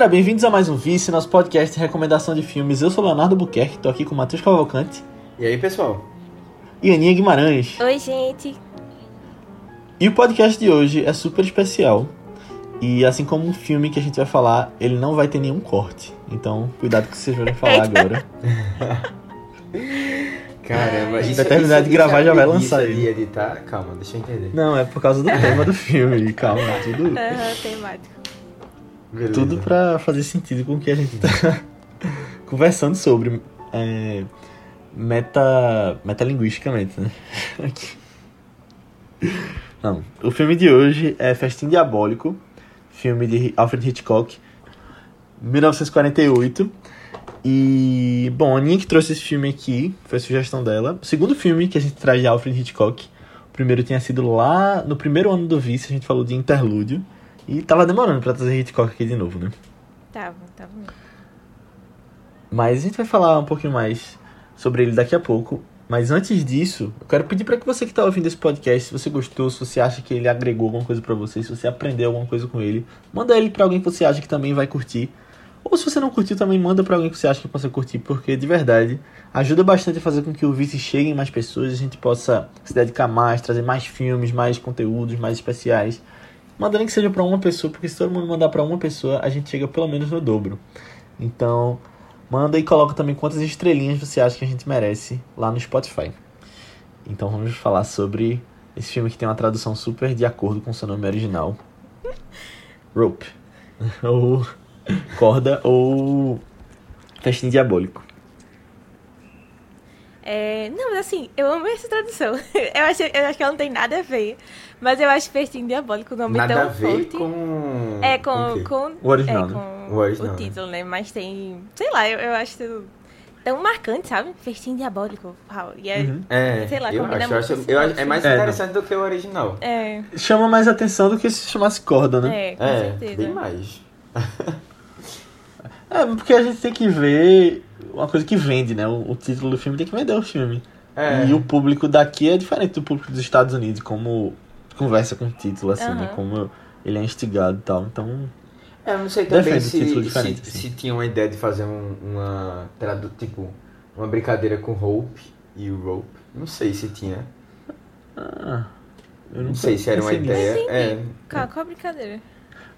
galera, bem-vindos a mais um Vice, nosso podcast de recomendação de filmes. Eu sou Leonardo Buquerque, tô aqui com o Matheus Cavalcante E aí, pessoal? e Aninha Guimarães. Oi, gente. E o podcast de hoje é super especial. E assim como o filme que a gente vai falar, ele não vai ter nenhum corte. Então, cuidado com o que vocês vão falar agora. Caramba, Ai. Vai terminar de gravar, é já vai preguiça lançar ele. editar? Calma, deixa eu entender. Não, é por causa do tema do filme, calma, tudo, Aham, temático. Beleza. tudo pra fazer sentido com o que a gente tá conversando sobre. É, meta, metalinguisticamente, né? Não, o filme de hoje é Festim Diabólico, filme de Alfred Hitchcock, 1948. E, bom, a Aninha que trouxe esse filme aqui, foi sugestão dela. O segundo filme que a gente traz de Alfred Hitchcock. O primeiro tinha sido lá no primeiro ano do Vice, a gente falou de Interlúdio. E tava demorando pra trazer Hitchcock aqui de novo, né? Tava, tava. Mas a gente vai falar um pouquinho mais sobre ele daqui a pouco. Mas antes disso, eu quero pedir para que você que está ouvindo esse podcast, se você gostou, se você acha que ele agregou alguma coisa para você, se você aprendeu alguma coisa com ele, manda ele para alguém que você acha que também vai curtir. Ou se você não curtiu, também manda para alguém que você acha que possa curtir, porque de verdade ajuda bastante a fazer com que o Vice chegue em mais pessoas, a gente possa se dedicar mais, trazer mais filmes, mais conteúdos, mais especiais. Manda nem que seja para uma pessoa, porque se todo mundo mandar para uma pessoa, a gente chega pelo menos no dobro. Então, Manda e coloca também quantas estrelinhas você acha que a gente merece lá no Spotify. Então vamos falar sobre esse filme que tem uma tradução super de acordo com o seu nome original. Rope. ou corda ou festim diabólico. É, não, mas assim, eu amo essa tradução. Eu acho, eu acho que ela não tem nada a ver. Mas eu acho Festim Diabólico o nome Nada tão a ver forte. com. É, com, com, O original, é, né? com O original, o título, né? Mas tem. Sei lá, eu, eu acho tão marcante, sabe? Festim Diabólico. Uau. E é, Uhum. É, Sei lá, eu combina acho, eu acho, muito eu acho- é mais É, interessante do que o original. é, Chama mais atenção do que se chamasse corda, né? é, com É, certeza. bem mais. É, porque a gente tem que ver uma coisa que vende, né? O, o título do filme tem que vender o filme. É. E o público daqui é diferente do público dos Estados Unidos, como conversa com o título, assim, né? Aham. Como ele é instigado e tal. Então, É, eu não sei também se, título se, diferente, assim. se tinha uma ideia de fazer um- uma. tradu- Tipo, uma brincadeira com Hope e o Rope. Não sei se tinha. ah, eu Não sei se era uma ideia. Entendi. É. Qual, qual a brincadeira?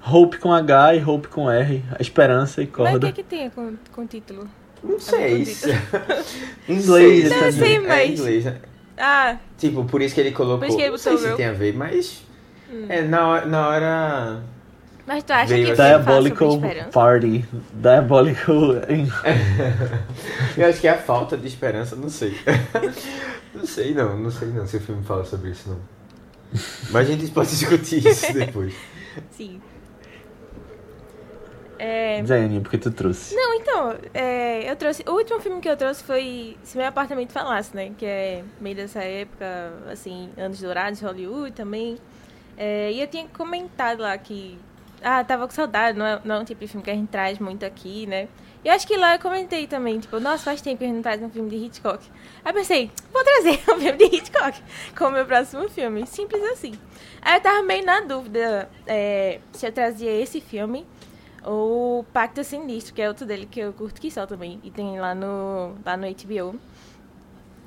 Hope com H e Hope com R, a esperança e Mas o que corda. é que tem com, com o título? Não sei. se- Em inglês, tá Não, sei, dizendo. É mas- inglês, né? Ah, Tipo, por isso que ele colocou. Por isso que ele não sei botou se tem a ver, mas. Hum. É, na hora. Na hora... mas tu acha Veio que assim. Diabolical esperança? Party. Diabolical. Eu acho que é a falta de esperança, não sei. não sei não, não sei não se o filme fala sobre isso não. Mas a gente pode discutir isso depois. Sim. É, Diz aí, Aninha, porque tu trouxe. Não, então, é, eu trouxe. O último filme que eu trouxe foi Se Meu Apartamento Falasse, né? Que é meio dessa época, assim, Anos Dourados, Hollywood também. É, e eu tinha comentado lá que. Ah, tava com saudade, não é, não é um tipo de filme que a gente traz muito aqui, né? E eu acho que lá eu comentei também, tipo, nossa, faz tempo que a gente não traz um filme de Hitchcock. Aí pensei, vou trazer um filme de Hitchcock como meu próximo filme. Simples assim. Aí eu tava meio na dúvida é, se eu trazia esse filme o Pacto Sinistro, que é outro dele que eu curto que só também. E tem lá no, lá no HBO.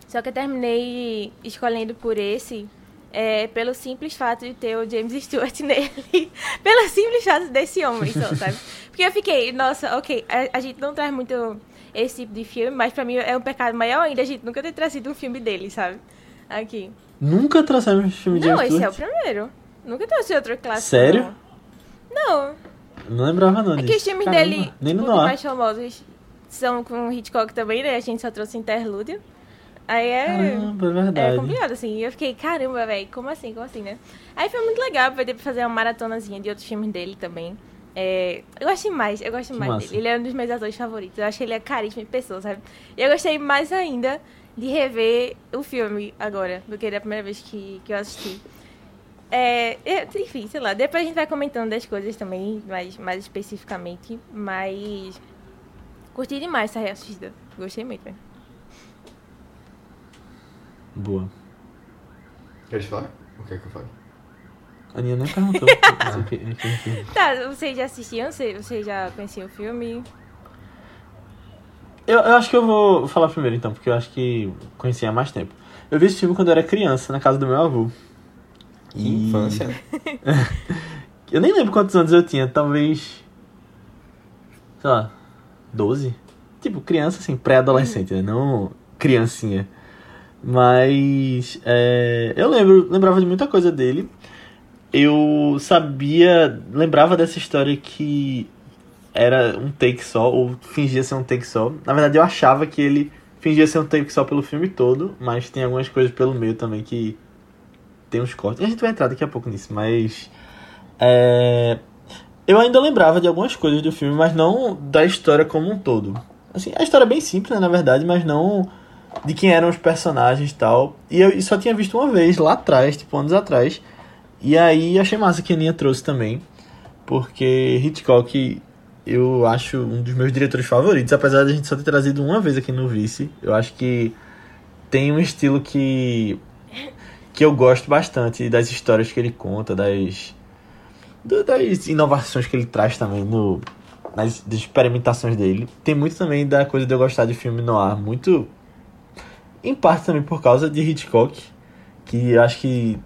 Só que eu terminei escolhendo por esse é, pelo simples fato de ter o James Stewart nele. pelo simples fato desse homem só, sabe? Porque eu fiquei, nossa, ok, a, a gente não traz muito esse tipo de filme, mas pra mim é um pecado maior ainda a gente nunca ter trazido um filme dele, sabe? Aqui. Nunca trouxemos filme de Não, James esse é o Stewart. primeiro. Nunca trouxe outro clássico. Sério? Não. Não. Não lembrava não É que os filmes Caramba, dele, Nem tipo, mais famosos, são com Hitchcock também, né? A gente só trouxe Interlúdio. Aí é, Caramba, é é verdade. complicado, assim. E eu fiquei, caramba, velho, como assim, como assim, né? Aí foi muito legal, vai ter pra fazer uma maratonazinha de outros filmes dele também. É, eu gosto mais, eu gosto Que mais massa. dele. Ele é um dos meus atores favoritos. Eu acho que ele é carisma em pessoa, sabe? E eu gostei mais ainda de rever o filme agora, do que da primeira vez que, que eu assisti. É, é, enfim, sei lá, depois a gente vai comentando das coisas também, mais, mais especificamente, mas curti demais essa reassistida. Gostei muito, velho. Boa. Queres falar? O que é que eu falo? A Aninha nem perguntou. Tá, vocês já assistiam? Vocês vocês já conheciam o filme? Eu, eu acho que eu vou falar primeiro então, porque eu acho que conheci há mais tempo. Eu vi esse filme quando eu era criança, na casa do meu avô. Que E- infância. Eu nem lembro quantos anos eu tinha, talvez. Sei lá, 12? Tipo, criança assim, pré-adolescente, né? Não criancinha. Mas. é, eu lembro, lembrava de muita coisa dele. Eu sabia. Lembrava dessa história que era um take só, ou fingia ser um take só. Na verdade, eu achava que ele fingia ser um take só pelo filme todo, mas tem algumas coisas pelo meio também que tem uns cortes. A gente vai entrar daqui a pouco nisso, mas. É, eu ainda lembrava de algumas coisas do filme, mas não da história como um todo. Assim, a história é bem simples, né, na verdade, mas não de quem eram os personagens e tal. E eu só tinha visto uma vez, lá atrás, tipo, anos atrás. E aí achei massa que a Aninha trouxe também, porque Hitchcock eu acho um dos meus diretores favoritos, apesar de a gente só ter trazido uma vez aqui no Vice. Eu acho que tem um estilo que que eu gosto bastante das histórias que ele conta, das das inovações que ele traz também no nas, experimentações dele. Tem muito também da coisa de eu gostar de filme no ar, muito em parte também por causa de Hitchcock, que acho que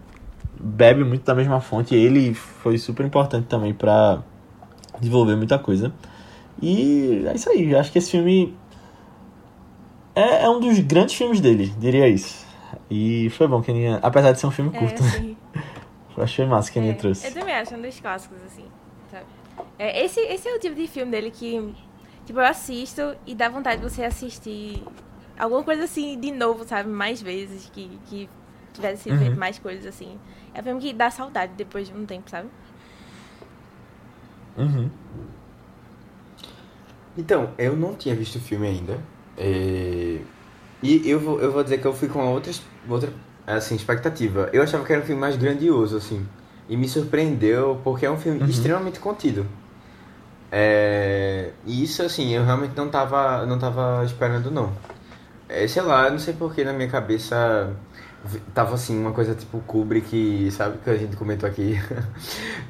bebe muito da mesma fonte. Ele foi super importante também pra desenvolver muita coisa. E é isso aí. Acho que esse filme é, é um dos grandes filmes dele, diria isso. E foi bom que a Aninha, apesar de ser um filme curto, É, eu achei massa que a Aninha É, trouxe. Eu também acho um dos clássicos, assim, sabe? É, esse, esse é o tipo de filme dele que, tipo, eu assisto e dá vontade de você assistir alguma coisa assim de novo, sabe? Mais vezes, que, que tivesse sido Uhum. feito mais coisas assim. É um filme que dá saudade depois de um tempo, sabe? Uhum. Então, eu não tinha visto o filme ainda. É, E eu vou, eu vou dizer que eu fui com outra, outra assim, expectativa. Eu achava que era um filme mais grandioso, assim. E me surpreendeu porque é um filme Uhum. extremamente contido. É, E isso, assim, eu realmente não tava, não tava esperando, não. É, sei lá, não sei porque na minha cabeça tava assim, uma coisa tipo Kubrick, sabe? Que a gente comentou aqui.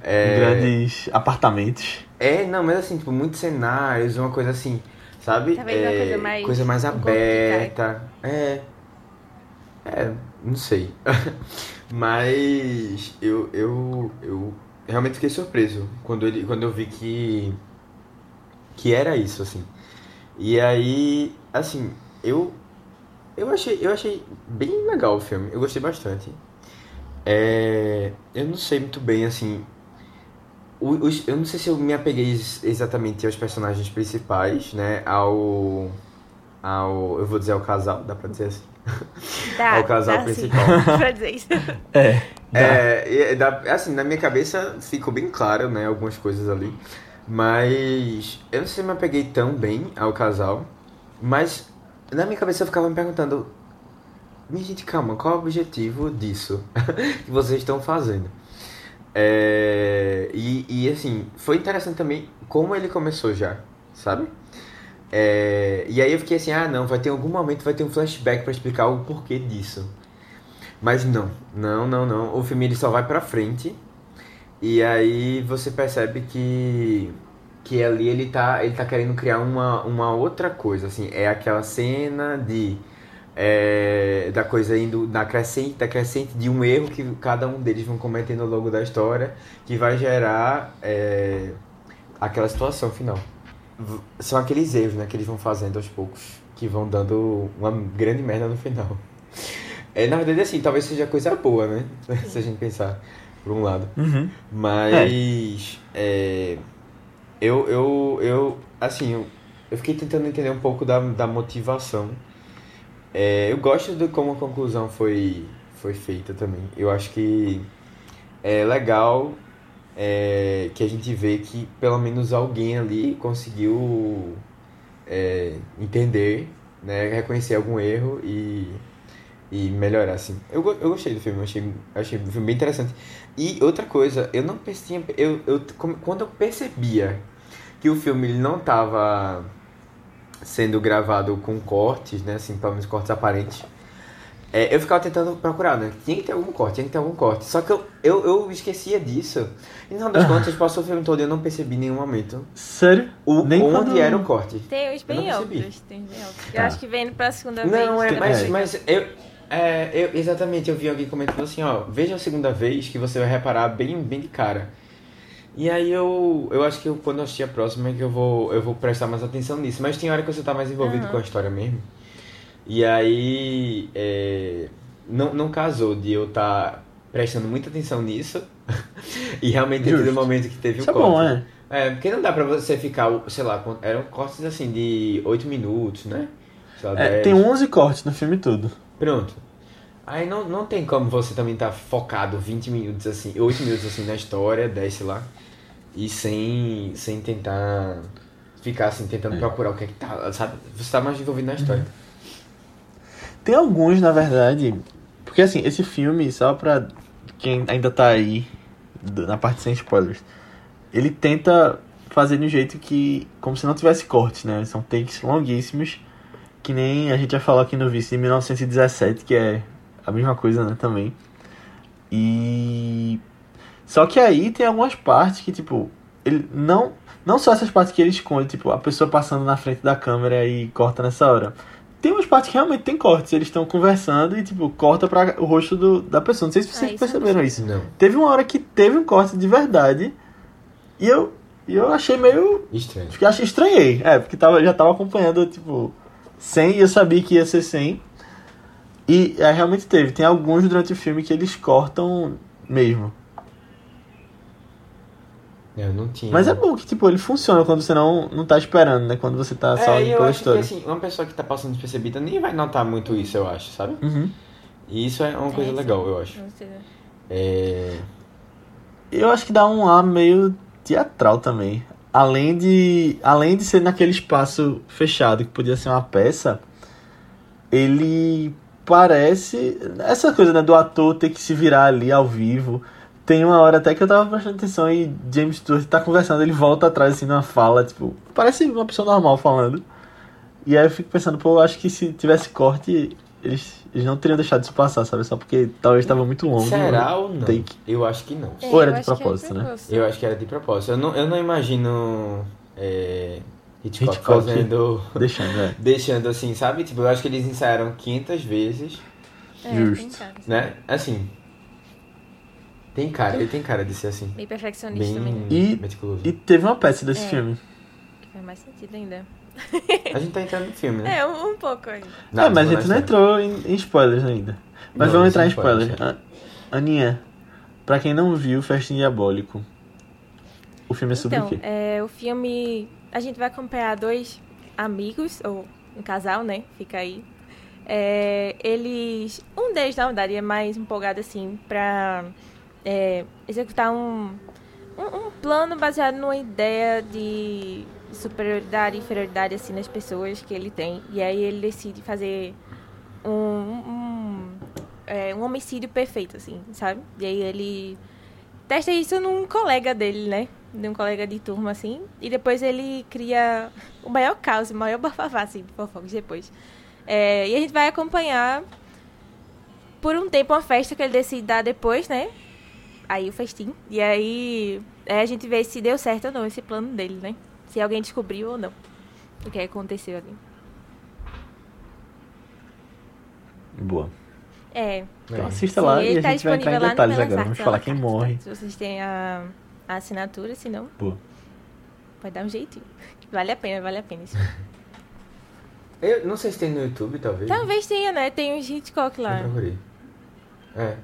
É, Grandes apartamentos. é, não, mas assim, tipo, muitos cenários, uma coisa assim, sabe? Talvez é, uma coisa mais- coisa mais de aberta. É. É, não sei. mas eu, eu, eu realmente fiquei surpreso quando, ele, quando eu vi que, que era isso, assim. E aí, assim, eu, eu, achei, eu achei bem legal o filme, eu gostei bastante. É, eu não sei muito bem, assim, os- eu não sei se eu me apeguei ex- exatamente aos personagens principais, né? Ao. Ao. Eu vou dizer ao casal, dá pra dizer assim? Dá, Ao casal dá sim, principal. pra dizer isso. É. dá. É, é da- assim, na minha cabeça ficou bem claro, né? Algumas coisas ali. Mas eu não sei se me apeguei tão bem ao casal. Mas na minha cabeça eu ficava me perguntando. Minha gente, calma, qual é o objetivo disso que vocês estão fazendo? É, e, e assim, foi interessante também como ele começou já, sabe? É, e aí eu fiquei assim, ah não, vai ter algum momento, vai ter um flashback pra explicar o porquê disso. Mas não, não, não, não. O filme ele só vai pra frente. E aí você percebe que que ali ele tá, ele tá querendo criar uma, uma outra coisa, assim, é aquela cena de é, da coisa indo na crescente, da crescente de um erro que cada um deles vão cometendo ao longo da história, que vai gerar é, aquela situação final. São aqueles erros, né, que eles vão fazendo aos poucos, que vão dando uma grande merda no final. É, na verdade, assim, talvez seja coisa boa, né? Se a gente pensar por um lado. Uhum. Mas é, eu, eu, eu, assim, eu, eu fiquei tentando entender um pouco da, da motivação. É, eu gosto de como a conclusão foi, foi feita também. Eu acho que é legal é, que a gente vê que pelo menos alguém ali conseguiu é, entender, né, reconhecer algum erro e, e melhorar, assim. Eu, eu gostei do filme, achei, achei o filme bem interessante. E outra coisa, eu não percebi, eu, eu, quando eu percebia que o filme ele não estava sendo gravado com cortes, né, assim, pelo menos cortes aparentes, é, eu ficava tentando procurar, né? Tinha que ter algum corte, tinha que ter algum corte. Só que eu, eu, eu esquecia disso. E no final das contas, passou o filme todo e eu não percebi em nenhum momento Sério? o, Nem onde quando- era o corte. Tem os Eu não bem óbvios. Tem bem. Eu Tá. acho que vem pra segunda vez. Não, é, mas, é. mas eu, é, eu. Exatamente, eu vi alguém comentando assim, ó, veja a segunda vez que você vai reparar bem, bem de cara. E aí eu, eu acho que eu, quando eu assistir a próxima é que eu vou, eu vou prestar mais atenção nisso. Mas tem hora que você tá mais envolvido Aham. com a história mesmo. E aí é, não, não casou de eu estar prestando muita atenção nisso e realmente ter tido um momento que teve Isso o é corte. bom, é. É, porque não dá pra você ficar, sei lá, eram cortes assim de 8 minutos, né? Lá, É, 10. tem 11 cortes no filme todo. Pronto. Aí não, não tem como você também estar focado 20 minutos assim, 8 minutos assim na história, 10, sei lá, e sem, sem tentar ficar assim, tentando procurar o que é que tá, sabe? Você tá mais envolvido na história. Tem alguns, na verdade. Porque assim, esse filme, só pra quem ainda tá aí, na parte sem spoilers, ele tenta fazer de um jeito que. como se não tivesse corte, né? São takes longuíssimos. Que nem a gente já falou aqui no Vice de 1917, que é a mesma coisa, né? Também. E. Só que aí tem algumas partes que, tipo, ele não. Não só essas partes que ele esconde, tipo, a pessoa passando na frente da câmera e corta nessa hora. Tem umas partes que realmente tem cortes. Eles estão conversando e, tipo, corta para o rosto do, da pessoa. Não sei se Ah, vocês isso eu não perceberam sei. isso. Não. Teve uma hora que teve um corte de verdade. E eu, e eu achei meio. Estranho. Fiquei, achei, estranhei. É, porque tava, já tava acompanhando, tipo, 100 e eu sabia que ia ser 100. E é, realmente teve. Tem alguns durante o filme que eles cortam mesmo. Eu não tinha. Mas é bom que, tipo, ele funciona quando você não, não tá esperando, né? Quando você tá só É, e indo pela acho história. que assim, uma pessoa que tá passando despercebida nem vai notar muito isso, eu acho, sabe? Uhum. E isso é uma coisa É, legal, eu acho. Não sei. É... Eu acho que dá um ar meio teatral também. Além de, além de ser naquele espaço fechado, que podia ser uma peça, ele parece. Essa coisa né, do ator ter que se virar ali ao vivo. Tem uma hora até que eu tava prestando atenção e James Stewart tá conversando, ele volta atrás assim numa fala, tipo, parece uma pessoa normal falando. E aí eu fico pensando, pô, eu acho que se tivesse corte, eles, eles não teriam deixado isso passar, sabe? Só porque talvez tava muito longo. Será né? ou não? Take. Eu acho que não. É, Ou era de propósito, né? propósito. Eu acho que era de propósito. Eu não, eu não imagino é, Hitchcock, Hitchcock. fazendo. Deixando, é. Deixando assim, sabe? Tipo, eu acho que eles ensaiaram 500 vezes, É, Justo. né? Assim. Tem cara, ele tem cara de ser assim. Meio perfeccionista Bem também. E- meticuloso. E teve uma peça desse É. filme. Que faz mais sentido ainda. A gente tá entrando no filme, né? É, um, um pouco ainda. é, mas a gente não história. entrou em, em spoilers ainda. Mas Não, vamos entrar em sem spoilers, spoilers. A- Aninha, pra quem não viu Festim Diabólico, o filme é sobre Então, o quê? é, o filme. A gente vai acompanhar dois amigos, ou um casal, né? Fica aí. É, eles. Um deles, na verdade, é mais empolgado, assim, pra é, executar um, um, um plano baseado numa ideia de superioridade e inferioridade, assim, nas pessoas que ele tem. E aí ele decide fazer um, um, é, um homicídio perfeito, assim, sabe? E aí ele testa isso num colega dele, né? De um colega de turma, assim. E depois ele cria o maior caos, o maior bafafá, assim, de depois. É, e a gente vai acompanhar por um tempo uma festa que ele decide dar depois, né? Aí o festim. E aí é, a gente vê se deu certo ou não esse plano dele, né? Se alguém descobriu ou não o que aconteceu ali. Boa. É, Então É. assista Sim, lá e a tá gente vai entrar em detalhes agora. Artes, Vamos falar quem morre. tá? Se vocês têm a, a assinatura, se não, Boa. pode dar um jeitinho. Vale a pena, vale a pena isso. Eu não sei se tem no YouTube, talvez. Talvez tenha, né? Tem uns Hitchcock lá. Não procurei. É.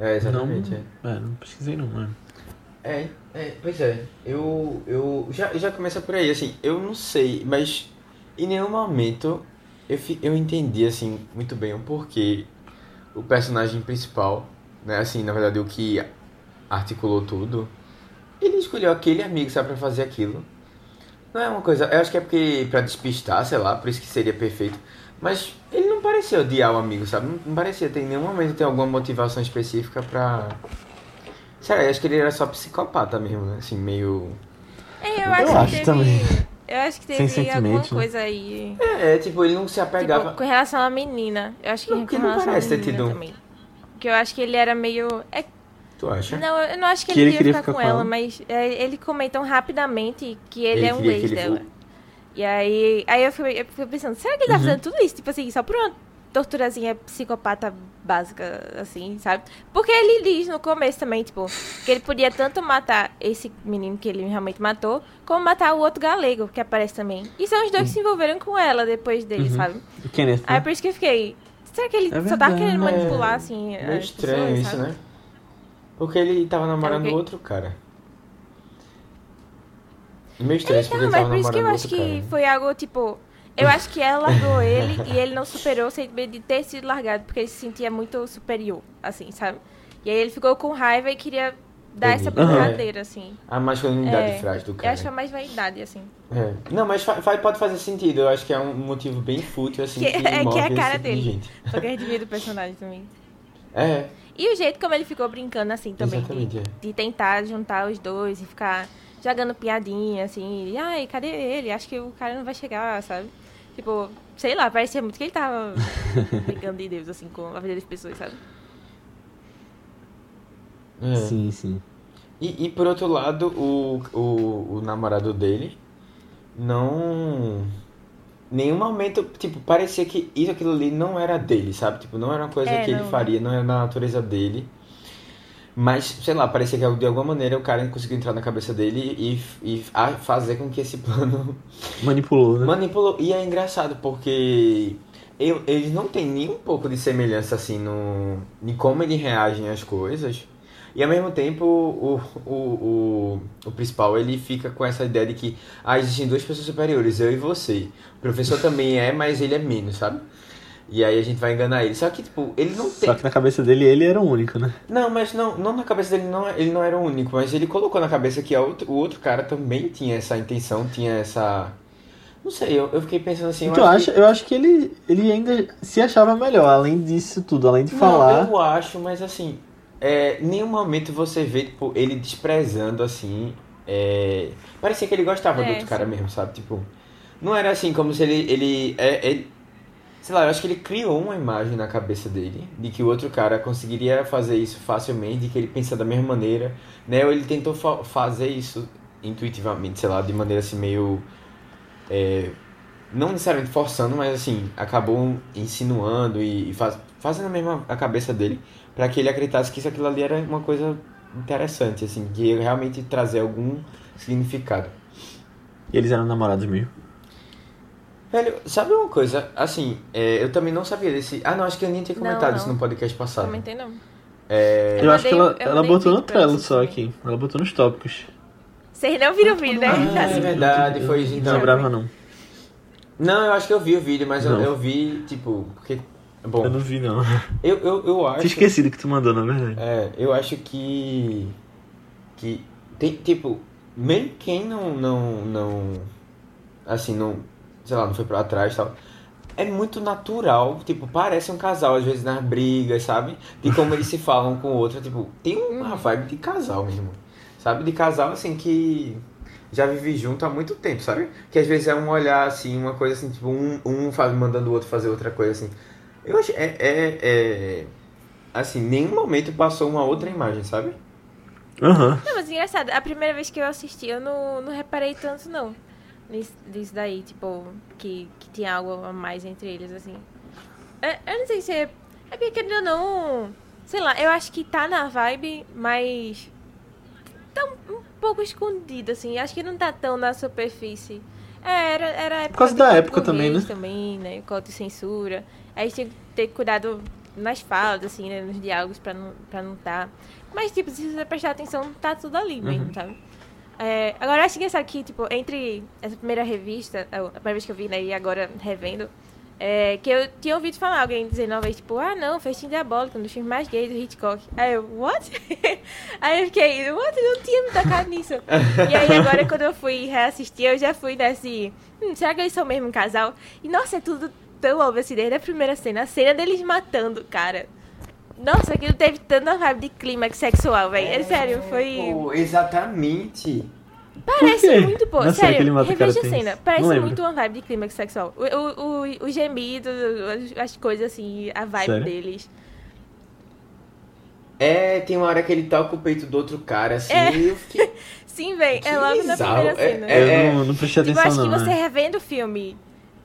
É, exatamente. é. Não, é, não pesquisei não, mano. É, é, pois é. Eu, eu já, já começa por aí, assim, eu não sei, mas em nenhum momento eu, eu entendi, assim, muito bem o porquê o personagem principal, né, assim, na verdade o que articulou tudo, ele escolheu aquele amigo, sabe, pra fazer aquilo. Não é uma coisa, eu acho que é porque, pra despistar, sei lá, por isso que seria perfeito. Mas ele não parecia odiar o amigo, sabe? Não, não parecia ter em nenhum momento ter alguma motivação específica pra... Sério, eu acho que ele era só psicopata mesmo, né? Assim, meio. É, eu Eu acho, acho que teve, também. Eu acho que teve alguma né? coisa aí. É, tipo, ele não se apegava. Tipo, com relação à menina. Eu acho que Não, com porque não parece ter tido um- também. Porque eu acho que ele era meio. É, Tu acha? não, eu não acho que, Que ele, ele queria queria ficar, ficar com com ela, ela. mas é, ele comentam rapidamente que ele, Ele é um que ex ele dela. E aí, aí eu fiquei, eu fiquei pensando, será que ele tá Uhum. fazendo tudo isso? Tipo assim, só por uma torturazinha psicopata básica, assim, sabe? Porque ele diz no começo também, tipo, que ele podia tanto matar esse menino que ele realmente matou, como matar o outro galego que aparece também. E são os dois que se envolveram com ela depois dele, Uhum. sabe? O Kenneth, Aí né? por isso que eu fiquei. Será que ele É só tá querendo É, manipular, assim, Meio as estranho pessoas, isso, sabe? né? Porque ele tava namorando ok. outro cara. Meio estranho isso, porque mas por isso que eu acho que cara. foi algo, tipo... Eu acho que ela largou ele e ele não superou o sentimento de ter sido largado, porque ele se sentia muito superior, assim, sabe? E aí ele ficou com raiva e queria dar essa Entendi. brincadeira, assim. A masculinidade É, frágil do Eu cara. acho que é mais vaidade, assim. É. Não, mas fa- fa- pode fazer sentido. Eu acho que é um motivo bem fútil, assim, Que- que, é que é a cara tipo de dele. gente. Porque vê do personagem também. É, E o jeito como ele ficou brincando, assim, também. exatamente. De, é. de tentar juntar os dois e ficar jogando piadinha, assim. E, Ai, cadê ele? Acho que o cara não vai chegar, sabe? Tipo, sei lá, parecia muito que ele tava brincando de Deus, assim, com a vida das pessoas, sabe? É. Sim, sim. E, e por outro lado, o, o, o namorado dele não. Nenhum momento, tipo, parecia que isso, aquilo ali não era dele, sabe? Tipo, não era uma coisa É, que ele não. faria, não era da natureza dele. Mas, sei lá, parecia que de alguma maneira o cara conseguiu entrar na cabeça dele e, e a- fazer com que esse plano Manipulou, né? manipulou. E é engraçado porque eu, eles não têm nem um pouco de semelhança assim no em como eles reagem às coisas. E ao mesmo tempo o, o, o, o principal ele fica com essa ideia de que ah, existem duas pessoas superiores, eu e você. O professor também é, mas ele é menos, sabe? E aí a gente vai enganar ele. Só que, tipo, ele não tem. Só que na cabeça dele ele era o único, né? Não, mas não, não na cabeça dele não, ele não era o único, mas ele colocou na cabeça que a outro, o outro cara também tinha essa intenção, tinha essa. Não sei, eu, eu fiquei pensando assim. eu tu acho acha? Eu acho que ele, ele ainda se achava melhor, além disso tudo, além de que- falar. Não, eu acho, mas assim, é, nenhum momento você vê, tipo, ele desprezando assim. É, parecia que ele gostava do É, outro cara sim. mesmo, sabe? Tipo, não era assim como se ele. ele, é, ele sei lá, eu acho que ele criou uma imagem na cabeça dele de que o outro cara conseguiria fazer isso facilmente, de que ele pensa da mesma maneira, né? Ou ele tentou fa- fazer isso intuitivamente, sei lá, de maneira assim meio. é, não necessariamente forçando, mas assim, acabou insinuando e, e faz, fazendo a mesma a cabeça dele para que ele acreditasse que isso aquilo ali era uma coisa interessante, assim, que realmente trazer algum significado. E eles eram namorados mesmo. Velho, sabe uma coisa? Assim, é, eu também não sabia desse. Ah, não, acho que eu nem tinha Não, comentado não. isso no podcast passado. Comentei não. É, Eu, acho que ela, eu ela botou no vocês só aqui. Ela botou nos tópicos. Vocês não viram o vídeo, né? Ah, é verdade, foi Não então. lembrava não. Não, eu acho que eu vi o vídeo, mas eu, Não. eu vi, tipo. Porque, bom, Eu não vi não. eu, eu, eu acho. Tinha esquecido que tu mandou, na verdade. É, eu acho que. Que. Tem, tipo, mesmo quem não. Não. não assim, não. Sei lá, não foi pra trás e tal. É muito natural, tipo, parece um casal, às vezes nas brigas, sabe? De como eles se falam com o outro. Tipo, tem uma vibe de casal mesmo. Sabe? De casal, assim, que já vive junto há muito tempo, sabe? Que às vezes é um olhar, assim, uma coisa assim, tipo, um, um faz, mandando o outro fazer outra coisa, assim. Eu acho. É, é, é. Assim, nenhum momento passou uma outra imagem, sabe? Aham. Não, mas engraçado, a primeira vez que eu assisti, eu não, não reparei tanto, não. Nisso, daí, tipo, que, que tinha algo a mais entre eles, assim. Eu, eu não sei se é. É porque querendo ou não. Sei lá, eu acho que tá na vibe, mas. Tá um, um pouco escondido, assim. Acho que não tá tão na superfície. É, era, era a época causa de da época também, né? também, né? Código de censura. Aí tinha que ter cuidado nas falas, assim, né? Nos diálogos pra não, pra não tá. Mas, tipo, se você prestar atenção, tá tudo ali mesmo, Uhum. sabe? É, agora, eu acho engraçado que, tipo, entre essa primeira revista, a primeira vez que eu vi, né, e agora revendo, é, que eu tinha ouvido falar alguém dizendo uma vez, tipo, ah, não, Festim Diabólico, um dos filmes mais gays do Hitchcock. Aí eu, what? aí eu fiquei, what? Eu não tinha me tocado nisso. e aí agora, quando eu fui reassistir, eu já fui nesse, hum, será que eles são mesmo um casal? E, nossa, é tudo tão óbvio, assim, desde a primeira cena. A cena deles matando, cara. Nossa, aquilo teve tanta vibe de clímax sexual, velho. É, sério, foi... Pô, exatamente. Parece muito, pô. Na que ele Sério, reveja a cena. Parece muito uma vibe de clímax sexual. O, o, o, o gemido, as, as coisas assim, a vibe Sério? deles. É, tem uma hora que ele toca o peito do outro cara, assim, É. e eu fiquei. Sim, véi, é Que logo na bizarro. primeira É- cena. é- Eu não, não prestei Tipo, atenção, acho que não. você né? revendo o filme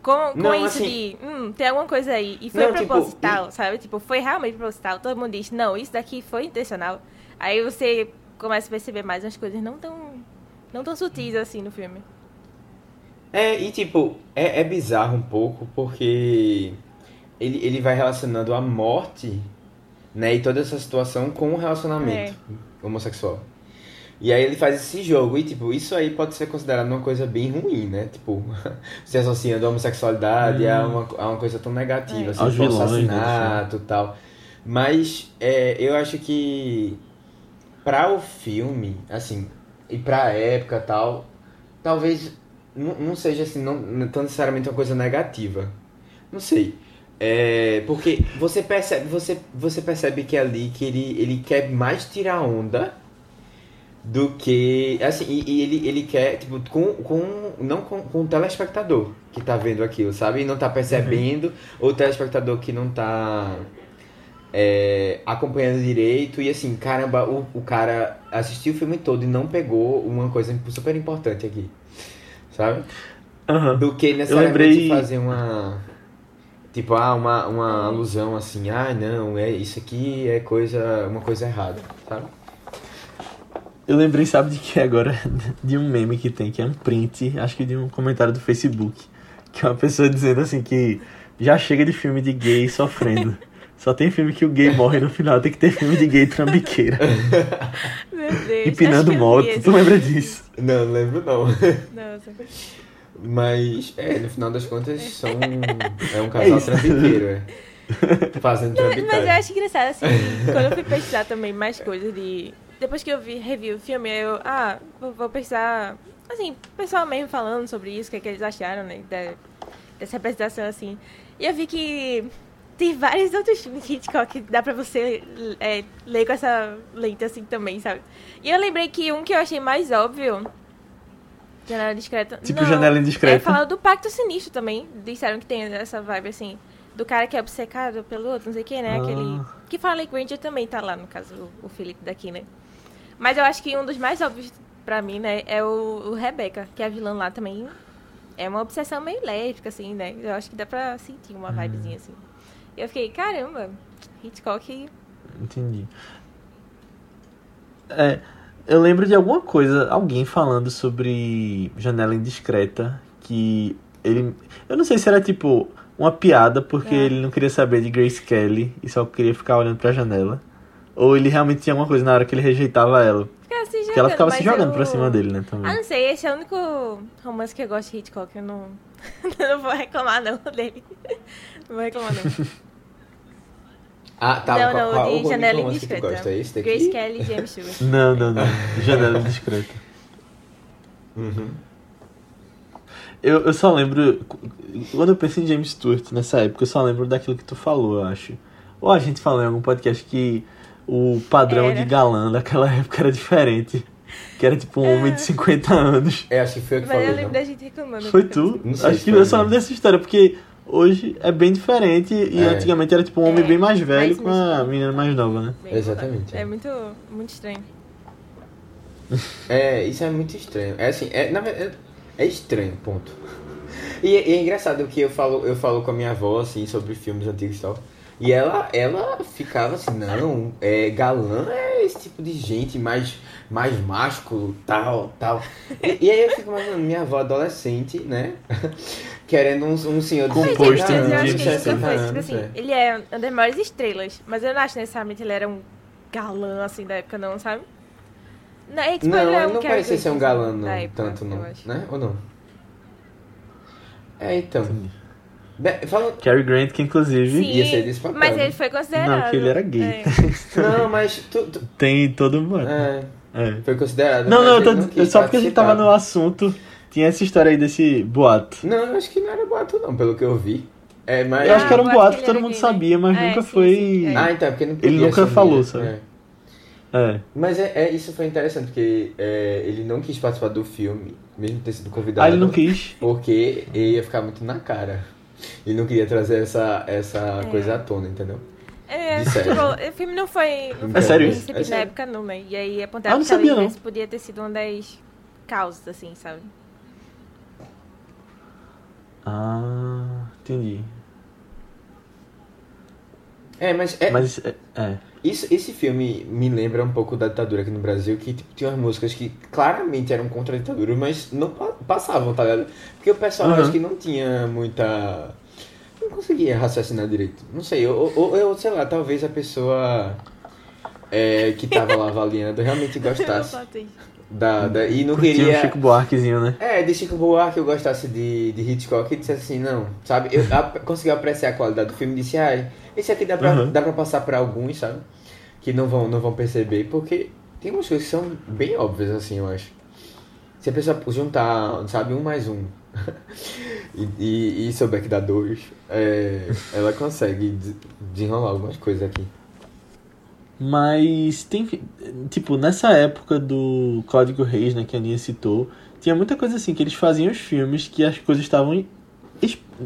com, com Não, isso assim- de, hum, tem alguma coisa aí. E foi Não, tipo, proposital, sabe? Tipo, foi realmente proposital. Todo mundo diz, não, isso daqui foi intencional. Aí você começa a perceber mais umas coisas não tão, não tão sutis assim no filme. É, e tipo, é, é bizarro um pouco porque ele, ele vai relacionando a morte, né, e toda essa situação com o relacionamento homossexual. E aí ele faz esse jogo, e tipo, isso aí pode ser considerado uma coisa bem ruim, né? Tipo, se associando a homossexualidade a, uma, a uma coisa tão negativa, É. assim, Aos tipo, vilões, né, assassinato e tal. Mas é, eu acho que para o filme, assim, e pra época e tal, talvez não, não seja assim, não, não tão necessariamente uma coisa negativa. Não sei. É, porque você percebe, você, você percebe que ali que ele, ele quer mais tirar onda do que. Assim, e, e ele, ele quer, tipo, com, com, não com, com o telespectador que tá vendo aquilo, sabe? E não tá percebendo, ou o telespectador que não tá é, acompanhando direito. E assim, caramba, o, o cara assistiu o filme todo e não pegou uma coisa super importante aqui, sabe? Aham. Do que necessariamente lembrei- fazer uma. Tipo, ah, uma, uma alusão assim, ah, não, é isso aqui é coisa, uma coisa errada, sabe? Eu lembrei, sabe de que agora? De um meme que tem, que é um print, acho que de um comentário do Facebook. Que é uma pessoa dizendo assim que já chega de filme de gay sofrendo. Só tem filme que o gay morre no final, tem que ter filme de gay trambiqueira. Meu Deus. Empinando moto. Tu lembra disso? Não, não lembro não. Nossa. Mas, é, no final das contas, são, é um casal isso. trambiqueiro, é. Fazendo Mas eu acho engraçado, assim, quando eu fui pesquisar também mais coisas de. Depois que eu vi, revi o filme, eu. Ah, vou, vou pesquisar. Assim, o pessoal mesmo falando sobre isso, o que, é que eles acharam, né? Da, dessa apresentação, assim. E eu vi que tem vários outros filmes de Hitchcock que dá pra você é, ler com essa lente assim também, sabe? E eu lembrei que um que eu achei mais óbvio. Janela Discreta. Tipo não, Janela Indiscreta. É, falaram do Pacto Sinistro também. Disseram que tem essa vibe assim. Do cara que é obcecado pelo outro, não sei o que, né? Ah. Aquele. Que fala Lake Ranger também tá lá, no caso, o, o Felipe daqui, né? Mas eu acho que um dos mais óbvios pra mim, né, é o, o Rebecca, que é a vilã lá também. É uma obsessão meio lésbica, assim, né? Eu acho que dá pra sentir uma vibezinha assim. E eu fiquei, caramba, Hitchcock. Entendi. É, eu lembro de alguma coisa, alguém falando sobre Janela Indiscreta, que ele. Eu não sei se era tipo uma piada porque É. ele não queria saber de Grace Kelly e só queria ficar olhando pra janela. Ou ele realmente tinha alguma coisa na hora que ele rejeitava ela. Ficava se jogando, Porque ela ficava se jogando eu- pra cima dele, né? Ah, Também. não sei, esse é o único romance que eu gosto de Hitchcock. Eu não, não vou reclamar, não, dele. Não vou reclamar, não. Ah, tá. não, qual, não, qual, de Janela que Indiscreta. gosta? É esse daqui? Grace Kelly e James Stewart. Não, não, não. Janela Indiscreta. Uhum. Eu, eu só lembro. Quando eu penso em James Stewart nessa época, eu só lembro daquilo que tu falou, eu acho. Ou a gente falou em algum podcast que o padrão Era. de galã daquela época era diferente. Que era tipo um homem de 50 anos. É, acho que foi eu que Mas eu falei, lembro não? da gente reclamando. Foi tu? Não sei Acho que foi eu só lembro dessa história, porque hoje é bem diferente e É. antigamente era tipo um homem É, bem mais velho mais com a mesmo. menina mais nova, né? Bem Exatamente, é. É muito, muito estranho. É, isso é muito estranho. É assim, é, na verdade, é estranho, ponto. E, e é engraçado que eu falo, eu falo com a minha avó, assim, sobre filmes antigos e tal. E ela, ela ficava assim, não, é, galã é esse tipo de gente mais, mais másculo, tal, tal. E, e aí eu fico imaginando minha avó adolescente, né? Querendo um, um senhor de Composto 60 mas, de eu acho anos, que ele 60 nunca foi, tipo assim, é. ele é uma das maiores estrelas, mas eu não acho necessariamente ele era um galã, assim, da época, não, sabe? Não, é, tipo, Não, ele é um não parecia ser um galã, não, da época, tanto não, né? Ou não? É, então. Fala... Cary Grant, que inclusive Sim, Ia ser desse papel, mas né? ele foi considerado. Não, porque ele era gay. É. Não, mas tu... tu- tem todo mundo. é, É. foi considerado. Não, mas não, tô- quis só porque a gente tava no assunto, tinha essa história aí desse boato. Não, eu acho que não era boato não, pelo que eu vi. É, mas... Eu acho que era um acho boato que todo mundo gay, né? sabia, mas É, nunca sim, foi. sim, é. Ah, então, porque não podia Ele nunca assumir, falou, né? sabe? É. É. Mas é, é- isso foi interessante, porque é, ele não quis participar do filme, mesmo ter sido convidado. Ah, ele não quis. Porque ele ia ficar muito na cara. Ele não queria trazer essa, essa É. coisa à tona, entendeu? É, sério. tipo, o filme não foi, não É foi sério bem isso? É na sério. época, não, né? E aí Ah, apontaram não que sabia, talvez não. esse podia ter sido uma das causas, assim, sabe? Ah, entendi. É, mas, é, Mas, é, é. Isso, esse filme me lembra um pouco da ditadura aqui no Brasil, que tipo, tinha umas músicas que claramente eram contra a ditadura, mas não pa- passavam, tá ligado? Porque o pessoal Uhum. acho que não tinha muita. Não conseguia raciocinar direito. Não sei, ou, ou, ou, sei lá, talvez a pessoa é, que tava lá avaliando realmente gostasse da, da. E não Curtia um queria. Chico Buarquezinho, né? É, de Chico Buarque eu gostasse de, de Hitchcock e dissesse assim, não, sabe? Eu ap- consegui apreciar a qualidade do filme e disse, ai, esse aqui dá pra, Uhum. dá pra passar pra alguns, sabe? Que não vão, não vão perceber, porque tem umas coisas que são bem óbvias, assim, eu acho. Se a pessoa juntar, sabe, um mais um e, e, e souber que dá dois, é, ela consegue des- desenrolar algumas coisas aqui. Mas tem. Tipo, nessa época do Código Reis, né, que a Aninha citou, tinha muita coisa assim, que eles faziam os filmes que as coisas estavam.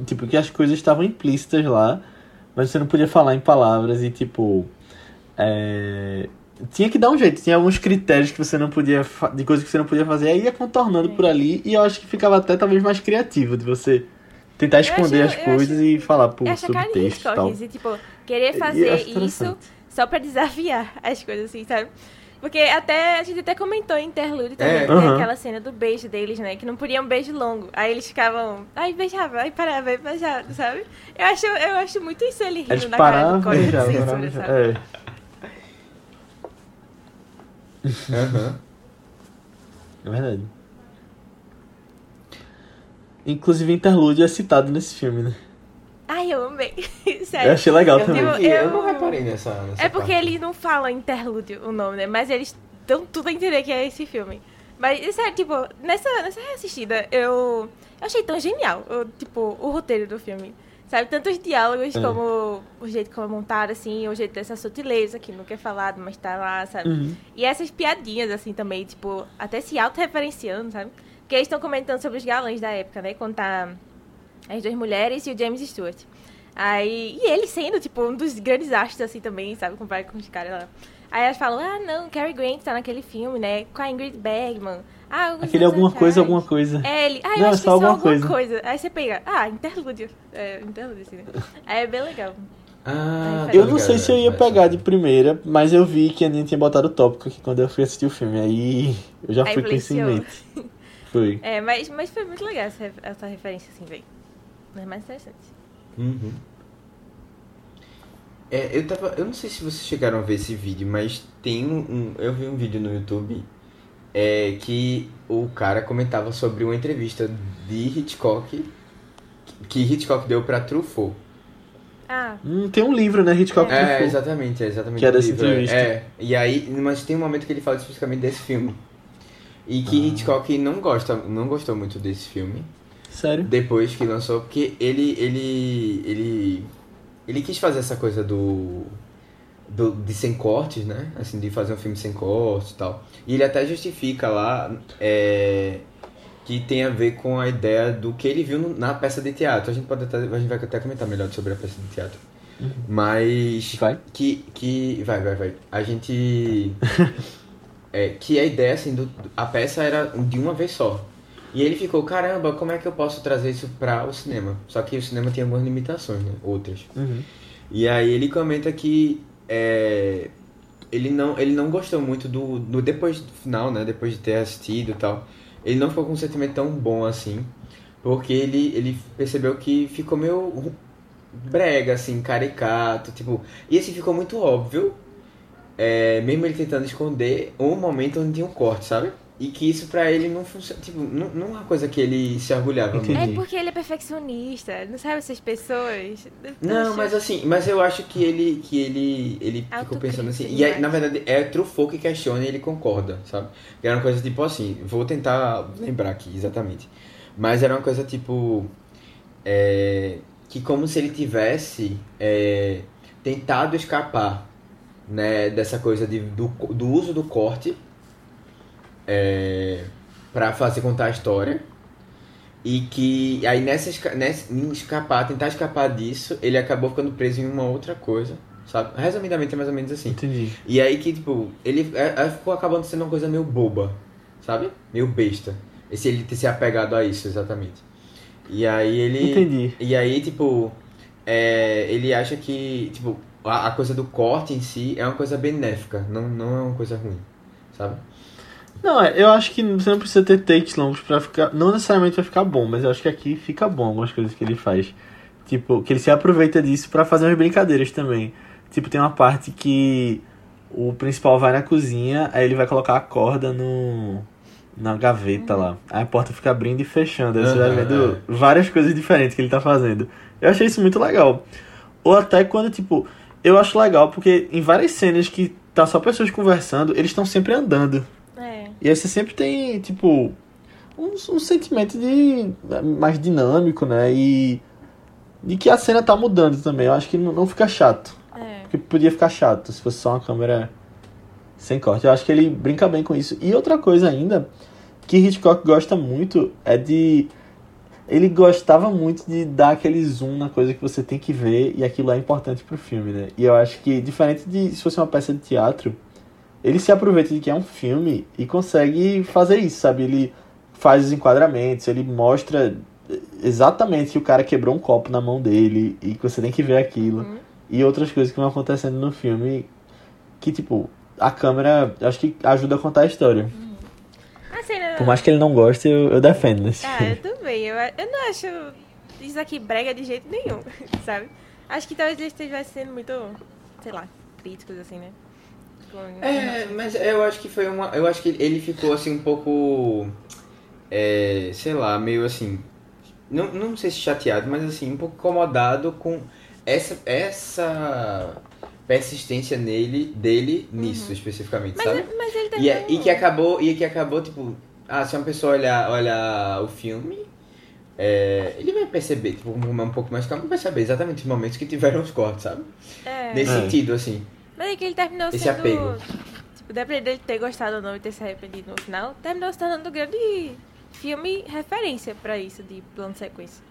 Tipo, que as coisas estavam implícitas lá, mas você não podia falar em palavras e, tipo. é, Tinha que dar um jeito, tinha alguns critérios que você não podia. fa- de coisas que você não podia fazer, aí ia contornando por ali, e eu acho que ficava até talvez mais criativo de você tentar esconder acho- as coisas acho- e falar por subtexto e tal. Hitchcock, assim, tipo, querer E fazer isso só pra desafiar as coisas, assim, sabe? Porque até, a gente até comentou em Interlude também, É. tem aquela cena do beijo deles, né? Que não podia um beijo longo. Aí eles ficavam, ai, beijava, ai, parava, ai, beijava, sabe? Eu acho, eu acho muito isso ele rindo Eles na cara do código de já. censura, sabe? É. Aham. É verdade. Inclusive, Interlude é citado nesse filme, né? Ai, eu amei. Eu Sério. achei legal Eu, também. Eu- eu eu- não reparei nessa, nessa É porque parte. ele não fala interlúdio o nome, né? Mas eles dão tudo a entender que é esse filme. Mas, sério, tipo, nessa, nessa reassistida, eu, eu achei tão genial, o, tipo, o roteiro do filme. Sabe, tanto os diálogos É. como o jeito como é montado, assim, o jeito dessa sutileza que nunca é falado, mas tá lá, sabe? Uhum. E essas piadinhas, assim, também, tipo, até se auto-referenciando, sabe? Porque eles estão comentando sobre os galãs da época, né? Quando tá as duas mulheres e o James Stewart. Aí, e ele sendo, tipo, um dos grandes astros, assim, também, sabe? Comparado com os caras lá. Aí elas falam, ah, não, Cary Grant tá naquele filme, né? Com a Ingrid Bergman. Ah, alguns Aquele anos alguma atrás. coisa, alguma coisa. É ele. Ah, eu Não, é acho que só é só alguma alguma coisa. coisa. Aí você pega, ah, interlúdio. É, interlúdio, assim, né? Aí é bem legal. Ah, Eu tô Eu não ligado, sei se eu ia mas- pegar de primeira, mas eu vi que a Aninha tinha botado o tópico aqui quando eu fui assistir o filme. Aí eu já Aí fui com isso em influenciou. mente. Foi. É, mas, mas foi muito legal essa, essa referência, assim, velho. Mas mais interessante. Uhum. É, eu tava. Eu não sei se vocês chegaram a ver esse vídeo, mas tem um. um- eu vi um vídeo no YouTube é, que o cara comentava sobre uma entrevista de Hitchcock que Hitchcock deu pra Truffaut. Ah, Hum, tem um livro, né? Hitchcock É, Truffaut. exatamente, é exatamente Que é dessa livro, é. entrevista. É, e aí, mas tem um momento que ele fala especificamente desse filme. E que Ah. Hitchcock não gosta, não gostou muito desse filme. Sério? depois que lançou, porque ele ele ele ele quis fazer essa coisa do, do de sem cortes, né? Assim, de fazer um filme sem cortes e tal. E ele até justifica lá é, que tem a ver com a ideia do que ele viu na peça de teatro. A gente pode até, a gente vai até comentar melhor sobre a peça de teatro. Mas Vai? que que vai, vai, vai. A gente é que a ideia assim do a peça era de uma vez só. E ele ficou, caramba, como é que eu posso trazer isso para o cinema? Só que o cinema tem algumas limitações, né? Outras. Uhum. E aí ele comenta que é, ele, não, ele não gostou muito do, do depois do final, né? Depois de ter assistido e tal. Ele não ficou com um sentimento tão bom assim. Porque ele, ele percebeu que ficou meio brega, assim, caricato, tipo... E esse ficou muito óbvio, é, mesmo ele tentando esconder, um momento onde tinha um corte, sabe? E que isso pra ele não funciona, tipo, não, não é uma coisa que ele se orgulhava muito. É porque ele é perfeccionista, não sabe essas pessoas? Não, mas assim, mas eu acho que ele que ele ele ficou pensando assim, e aí, na verdade é Truffaut que questiona e ele concorda, sabe? Era uma coisa tipo assim, vou tentar lembrar aqui exatamente. Mas era uma coisa tipo é, que como se ele tivesse é, tentado escapar né, dessa coisa de, do, do uso do corte é, para fazer contar a história. E que aí nessa, nessa escapar, tentar escapar disso, ele acabou ficando preso em uma outra coisa, sabe? Resumidamente é mais ou menos assim. Entendi. E aí que, tipo, ele é, é, ficou acabando sendo uma coisa meio boba, sabe? Meio besta. Esse ele ter se apegado a isso, exatamente. E aí ele. Entendi. E aí, tipo, é, ele acha que, tipo, a, a coisa do corte em si é uma coisa benéfica, não, não é uma coisa ruim, sabe? Não, é, eu acho que você não precisa ter takes longos pra ficar. Não necessariamente vai ficar bom, mas eu acho que aqui fica bom algumas coisas que ele faz. Tipo, que ele se aproveita disso pra fazer umas brincadeiras também. Tipo, tem uma parte que o principal vai na cozinha, aí ele vai colocar a corda no. Na gaveta lá. Aí a porta fica abrindo e fechando. Aí você vai vendo várias coisas diferentes que ele tá fazendo. Eu achei isso muito legal. Ou até quando, tipo, eu acho legal porque em várias cenas que tá só pessoas conversando, eles estão sempre andando. E aí você sempre tem, tipo, um, um sentimento de mais dinâmico, né? E de que a cena tá mudando também. Eu acho que não, não fica chato. É. Porque podia ficar chato se fosse só uma câmera sem corte. Eu acho que ele brinca bem com isso. E outra coisa ainda, que Hitchcock gosta muito é de. Ele gostava muito de dar aquele zoom na coisa que você tem que ver e aquilo é importante pro filme, né? E eu acho que, diferente de se fosse uma peça de teatro, ele se aproveita de que é um filme e consegue fazer isso, sabe? Ele faz os enquadramentos, ele mostra exatamente que o cara quebrou um copo na mão dele e que você tem que ver aquilo. Uhum. E outras coisas que vão acontecendo no filme que, tipo, a câmera acho que ajuda a contar a história. A cena. Por mais que ele não goste, eu, eu defendo esse Ah, eu também. Eu, eu não acho isso aqui brega de jeito nenhum, sabe? Acho que talvez ele estivesse sendo muito, sei lá, críticos, assim, né? Com- É, mas eu acho que foi uma. Eu acho que ele ficou assim um pouco. É, sei lá, meio assim. Não, não sei se chateado, mas assim, um pouco incomodado com essa, essa persistência nele, dele nisso especificamente, Mas, sabe? mas ele E, também. é- e que acabou, e que acabou, tipo, ah, se uma pessoa olhar, olhar o filme, é, ele vai perceber, tipo, um, um pouco mais calmo, vai saber exatamente os momentos que tiveram os cortes, sabe? É. Nesse É. sentido, assim. Mas é que ele terminou Esse sendo. apego. Tipo, dependendo dele ter gostado ou não e ter se arrependido no final, terminou se tornando um grande filme referência pra isso de plano de sequência.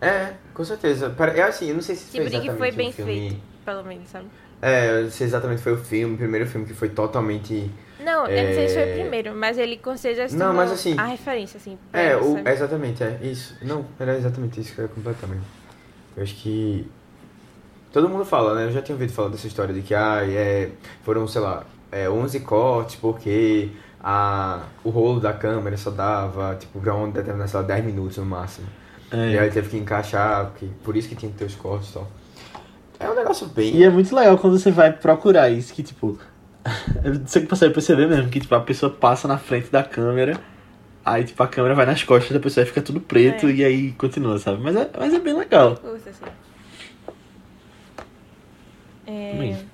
É, com certeza. É assim, eu não sei se Tipo, foi de que exatamente foi bem filme... feito, pelo menos, sabe? É, eu não sei exatamente foi o filme, o primeiro filme que foi totalmente... Não, eu não sei se foi É. o primeiro, mas ele certeza se Não, mas assim- a referência, assim. É, ele, o, exatamente, é isso. Não, era exatamente isso que eu ia completamente. Eu acho que... Todo mundo fala, né? Eu já tinha ouvido falar dessa história de que, ah, é, foram, sei lá, é, 11 cortes porque a, o rolo da câmera só dava, tipo, pra um determinado, sei lá, 10 minutos no máximo. É. E aí teve que encaixar, porque, por isso que tinha que ter os cortes e tal. É um negócio bem... E é muito legal quando você vai procurar isso, que tipo. Você consegue perceber mesmo que tipo, a pessoa passa na frente da câmera, aí tipo, a câmera vai nas costas da pessoa e fica tudo preto É. e aí continua, sabe? Mas é, mas é bem legal. Assim. É,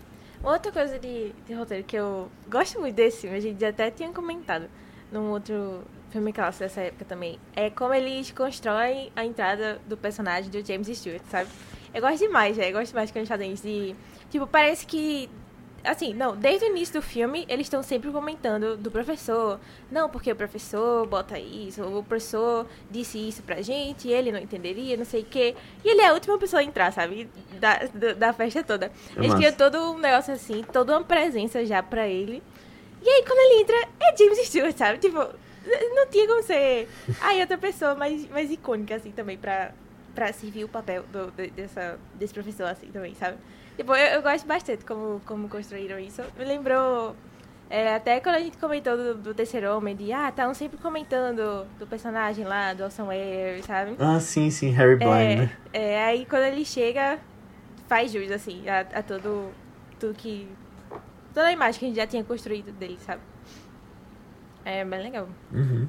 outra coisa de, de roteiro que eu gosto muito desse filme, a gente até tinha comentado num outro filme clássico dessa época também, é como eles constroem a entrada do personagem do James Stewart, sabe? Eu gosto demais, velho. Eu gosto demais quando eles fazem isso. De, tipo, parece que. Assim, não, desde o início do filme, eles estão sempre comentando do professor. Não, porque o professor bota isso, o professor disse isso pra gente, ele não entenderia, não sei o quê. E ele é a última pessoa a entrar, sabe? Da, do- da festa toda. É Eles massa. criam todo um negócio assim, toda uma presença já pra ele. E aí, quando ele entra, é James Stewart, sabe? Tipo, não tinha como ser. Aí, outra pessoa mais, mais icônica, assim, também, pra, pra servir o papel do, de- dessa, desse professor, assim, também, sabe? Tipo, eu, eu gosto bastante como, como construíram isso. Me lembrou. é, até quando a gente comentou do, do terceiro homem, de ah, estavam sempre comentando do personagem lá, do Orson Welles, sabe? Ah, sim, sim, Harry Blind, É, né? é, aí quando ele chega, faz jus, assim, a, a todo. Tudo que. Toda a imagem que a gente já tinha construído dele, sabe? É bem legal. Uhum.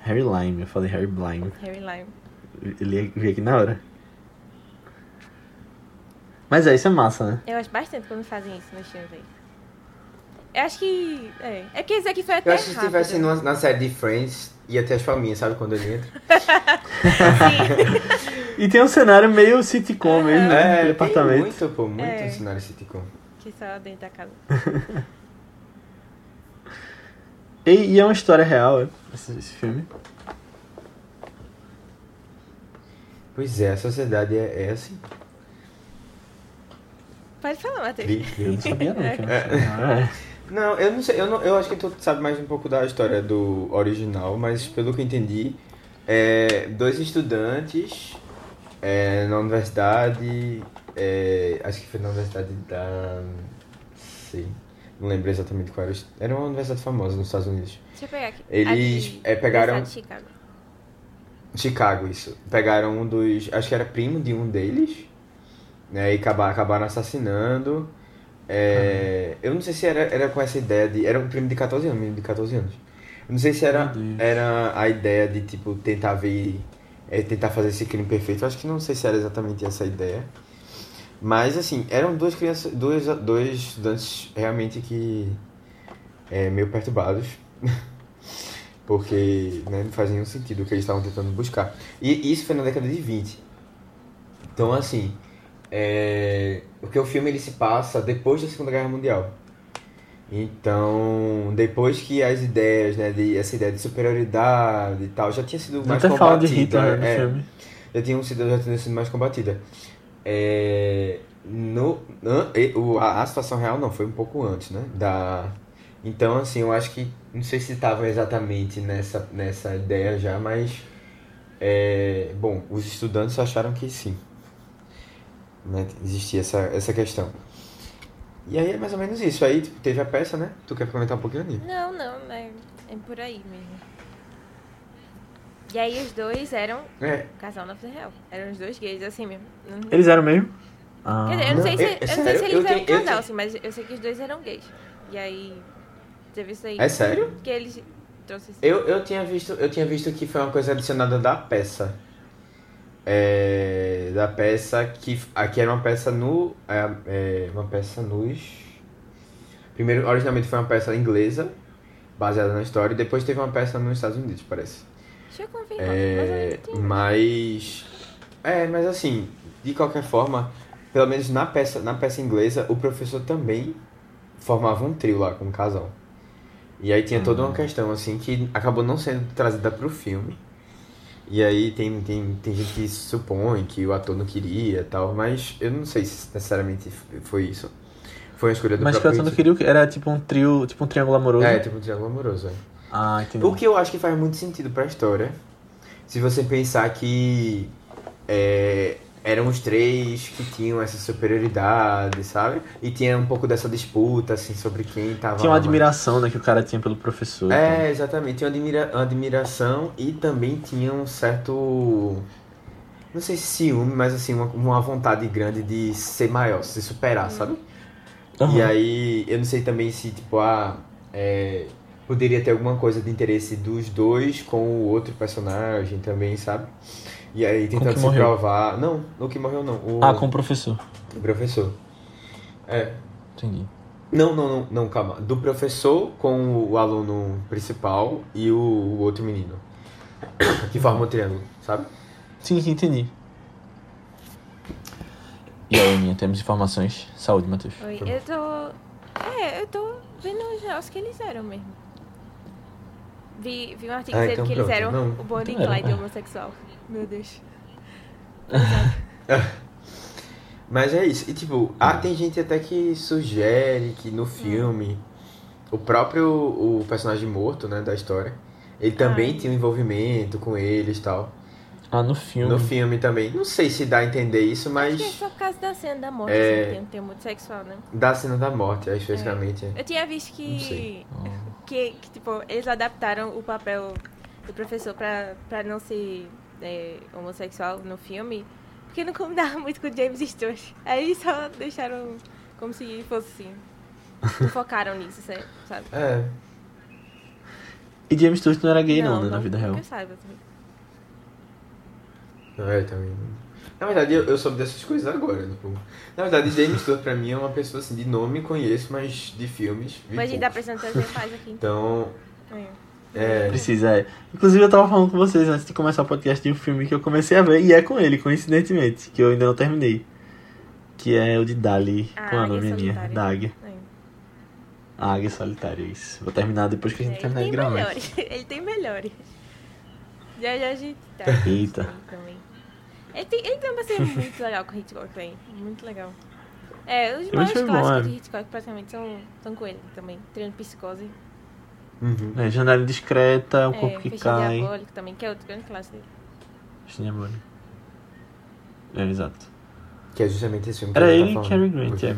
Harry Lime, eu falei Harry Blind. Harry Lime. Ele veio aqui na hora. Mas é, isso é massa, né? Eu acho bastante quando fazem isso nos filmes aí. Eu acho que. É, é que esse aqui foi até. Eu acho que se rápido. estivesse na série de Friends, ia ter as palminhas, sabe? Quando ele entra. E tem um cenário meio sitcom mesmo, né? É, apartamento. muito, pô, muito É. cenário sitcom. Que só dentro da casa. E, e é uma história real, é, esse, esse filme. Pois é, a sociedade é, é assim. Pode falar, Matheus. Eu não sabia não É. Ah, é. Não, eu não sei, eu, não, eu acho que tu sabe mais um pouco da história do original, mas pelo que eu entendi, é, dois estudantes é, na universidade, é, acho que foi na universidade da. sei, não lembro exatamente qual era. Era uma universidade famosa nos Estados Unidos. Deixa eu pegar aqui. Eles, Aqui, é, pegaram- Universidade de Chicago. Chicago, isso. Pegaram um dos. Acho que era primo de um deles. Né, e acabaram, acabaram assassinando. É, Eu não sei se era, era com essa ideia de. Era um primo de 14 anos, menino de 14 anos. Eu não sei se era, era a ideia de, tipo, tentar ver. é, tentar fazer esse crime perfeito. Eu acho que não sei se era exatamente essa a ideia. Mas, assim, eram duas crianças. Dois, dois estudantes realmente que. É, meio perturbados. Porque né, não faz nenhum sentido o que eles estavam tentando buscar. E isso foi na década de 20. Então, assim, é... porque o filme ele se passa depois da Segunda Guerra Mundial. Então, depois que as ideias, né, de, essa ideia de superioridade e tal, já tinha sido mais Até fala de combatida. Hitler no é, filme. já tinham sido, já tinha sido mais combatida. É, no, a, a situação real não, foi um pouco antes, né? Da, então, assim, eu acho que, não sei se estava exatamente nessa, nessa ideia já, mas, é, bom, os estudantes acharam que sim. Né? Existia essa, essa questão. E aí é mais ou menos isso. Aí tipo, teve a peça, né? Tu quer comentar um pouquinho ali? Não, não, é, é por aí mesmo. E aí os dois eram É, casal na vida real. Eram os dois gays, assim mesmo. Não- Eles eram mesmo? Ah, Quer dizer, eu não, Não, sei se, é- é eu não sei se Eu eles eram um tenho- eu casal, assim, mas eu sei que os dois eram gays. E aí teve isso aí. é sério? Que eles trouxeram isso. Eu, eu, tinha visto, eu tinha visto que foi uma coisa adicionada da peça. É, da peça que aqui era uma peça no é, é, uma peça nos primeiro originalmente foi uma peça inglesa baseada na história e depois teve uma peça nos Estados Unidos parece Deixa eu confirmar. é, mas é mas assim de qualquer forma pelo menos na peça na peça inglesa o professor também formava um trio lá com um casal e aí tinha toda uma questão assim que acabou não sendo trazida pro filme e aí tem, tem, tem gente que supõe que o ator não queria e tal, mas eu não sei se necessariamente foi isso. Foi uma escolha do Mas que o ator não queria? Era tipo um trio, tipo um triângulo amoroso. É, tipo um triângulo amoroso, é. Ah, entendi. O que eu acho que faz muito sentido pra história, se você pensar que é, eram os três que tinham essa superioridade, sabe? E tinha um pouco dessa disputa, assim, sobre quem tava... Tinha uma admiração né, que o cara tinha pelo professor. então. É, exatamente. Tinha uma admira- admiração e também tinha um certo. Não sei se ciúme, mas assim, uma, uma vontade grande de ser maior, se superar, sabe? Aham. E aí, eu não sei também se, tipo, ah, é, poderia ter alguma coisa de interesse dos dois com o outro personagem também, sabe? E aí tentando se morreu? provar. Não, o que morreu não. O, Ah, com o professor. o professor. É. Entendi. Não, não, não, não, calma. Do professor com o aluno principal e o, o outro menino. Que forma o triângulo, sabe? Sim, sim, entendi. E aí, Aninha, temos informações? Saúde, Matheus. Oi, eu tô. É, eu tô vendo os negócios que eles eram mesmo. Vi, vi um artigo Ah, dizendo então que eles pronto, eram não. o Bonnie Então Clyde é. homossexual. Meu Deus. Mas é isso. E tipo, ah, tem gente até que sugere que no filme o próprio o personagem morto, né, da história, ele também Ah. tinha um envolvimento com eles e tal. Ah, no filme. No filme também. Não sei se dá a entender isso, Acho que é mas só por causa da cena da morte, É. assim, tem um termo muito sexual, né? da cena da morte, especificamente. Eu tinha visto Não sei. que, que, que, tipo, eles adaptaram o papel do professor pra, pra não ser é, homossexual no filme, porque não combinava muito com o James Stewart. Aí eles só deixaram como se fosse assim. Não focaram nisso, sabe? É. E James Stewart não era gay, não, né, na vida real. Que eu saiba também. É, também. Na verdade, eu, eu soube dessas coisas agora. Tipo, na verdade, James Stewart pra mim é uma pessoa assim, de nome conheço, mas de filmes. vi Mas a gente tá precisando trazer mais aqui. Então, É. É. Precisa, é. Inclusive, eu tava falando com vocês antes de começar o podcast de um filme que eu comecei a ver, e é com ele, coincidentemente, que eu ainda não terminei. Que é o de Dali, Ah, com a nome minha, Solitária. da Águia. É. A Águia Solitária, isso. Vou terminar depois que a gente É, terminar de ele tem gravar. melhores. Ele tem melhores. Já já a gente tá. Eita. Também. Ele tem, ele tem uma ser muito legal com o Hitchcock também. Muito legal. É, os maiores foi bom, clássicos é. de Hitchcock praticamente são, são com ele também. Treino Psicose. Uhum. É, Janela Indiscreta, O é, Corpo que Cai. Diabólico também, que é outro grande clássico dele. Diabólico. É, exato. Que é justamente esse filme que Era ele e tava Cary. Grant, é.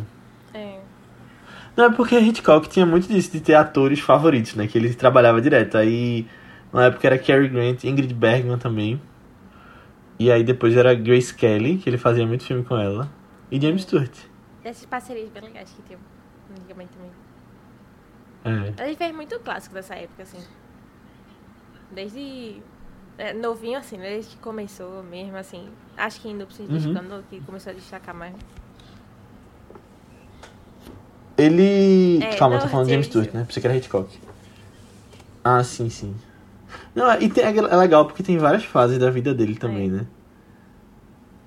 É. Não, é porque Hitchcock tinha muito disso, de ter atores favoritos, né? Que ele trabalhava direto. Aí, na época era Cary Grant, Ingrid Bergman também. E aí depois era Grace Kelly, que ele fazia muito filme com ela. E James Stewart. Dessas parcerias bem legais que tinha antigamente também. É. Ele fez muito clássico dessa época, assim. Desde. é, novinho, assim, né? desde que começou mesmo, assim. Acho que ainda precisa de Uhum. que começou a destacar mais. Ele. É, Calma, eu não, tô falando de James James Stewart, né? Pensei que era Hitchcock. Ah, sim, sim. Não, é- e tem, é legal porque tem várias fases da vida dele também, É. né?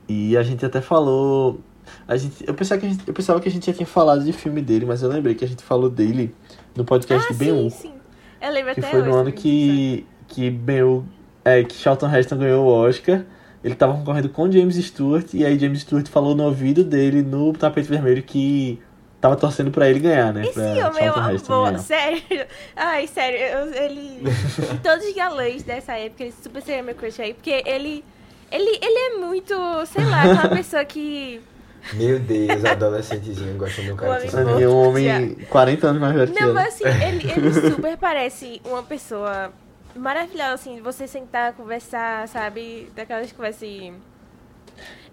E a gente até falou. A gente, eu, pensava que a gente, eu pensava que a gente já tinha falado de filme dele, mas eu lembrei que a gente falou dele no podcast ah, de Ben sim, sim. Eu lembro Que até foi no ano que, que Ben é, que Charlton Heston ganhou o Oscar. Ele tava concorrendo com James Stewart, e aí James Stewart falou no ouvido dele, no tapete vermelho, que tava torcendo pra ele ganhar, né? Esse pra homem é uma boa, sério. Ai, sério, eu- ele. todos os galãs dessa época, ele super seria meu crush aí, porque ele. Ele, ele é muito, sei lá, aquela pessoa que. Meu Deus, adolescentezinho gostando de um cara O que sabe. Sabe, um homem 40 anos mais velho que Não, mas assim, ele, ele super parece uma pessoa maravilhosa, assim, você sentar, conversar, sabe? Daquelas conversas. assim.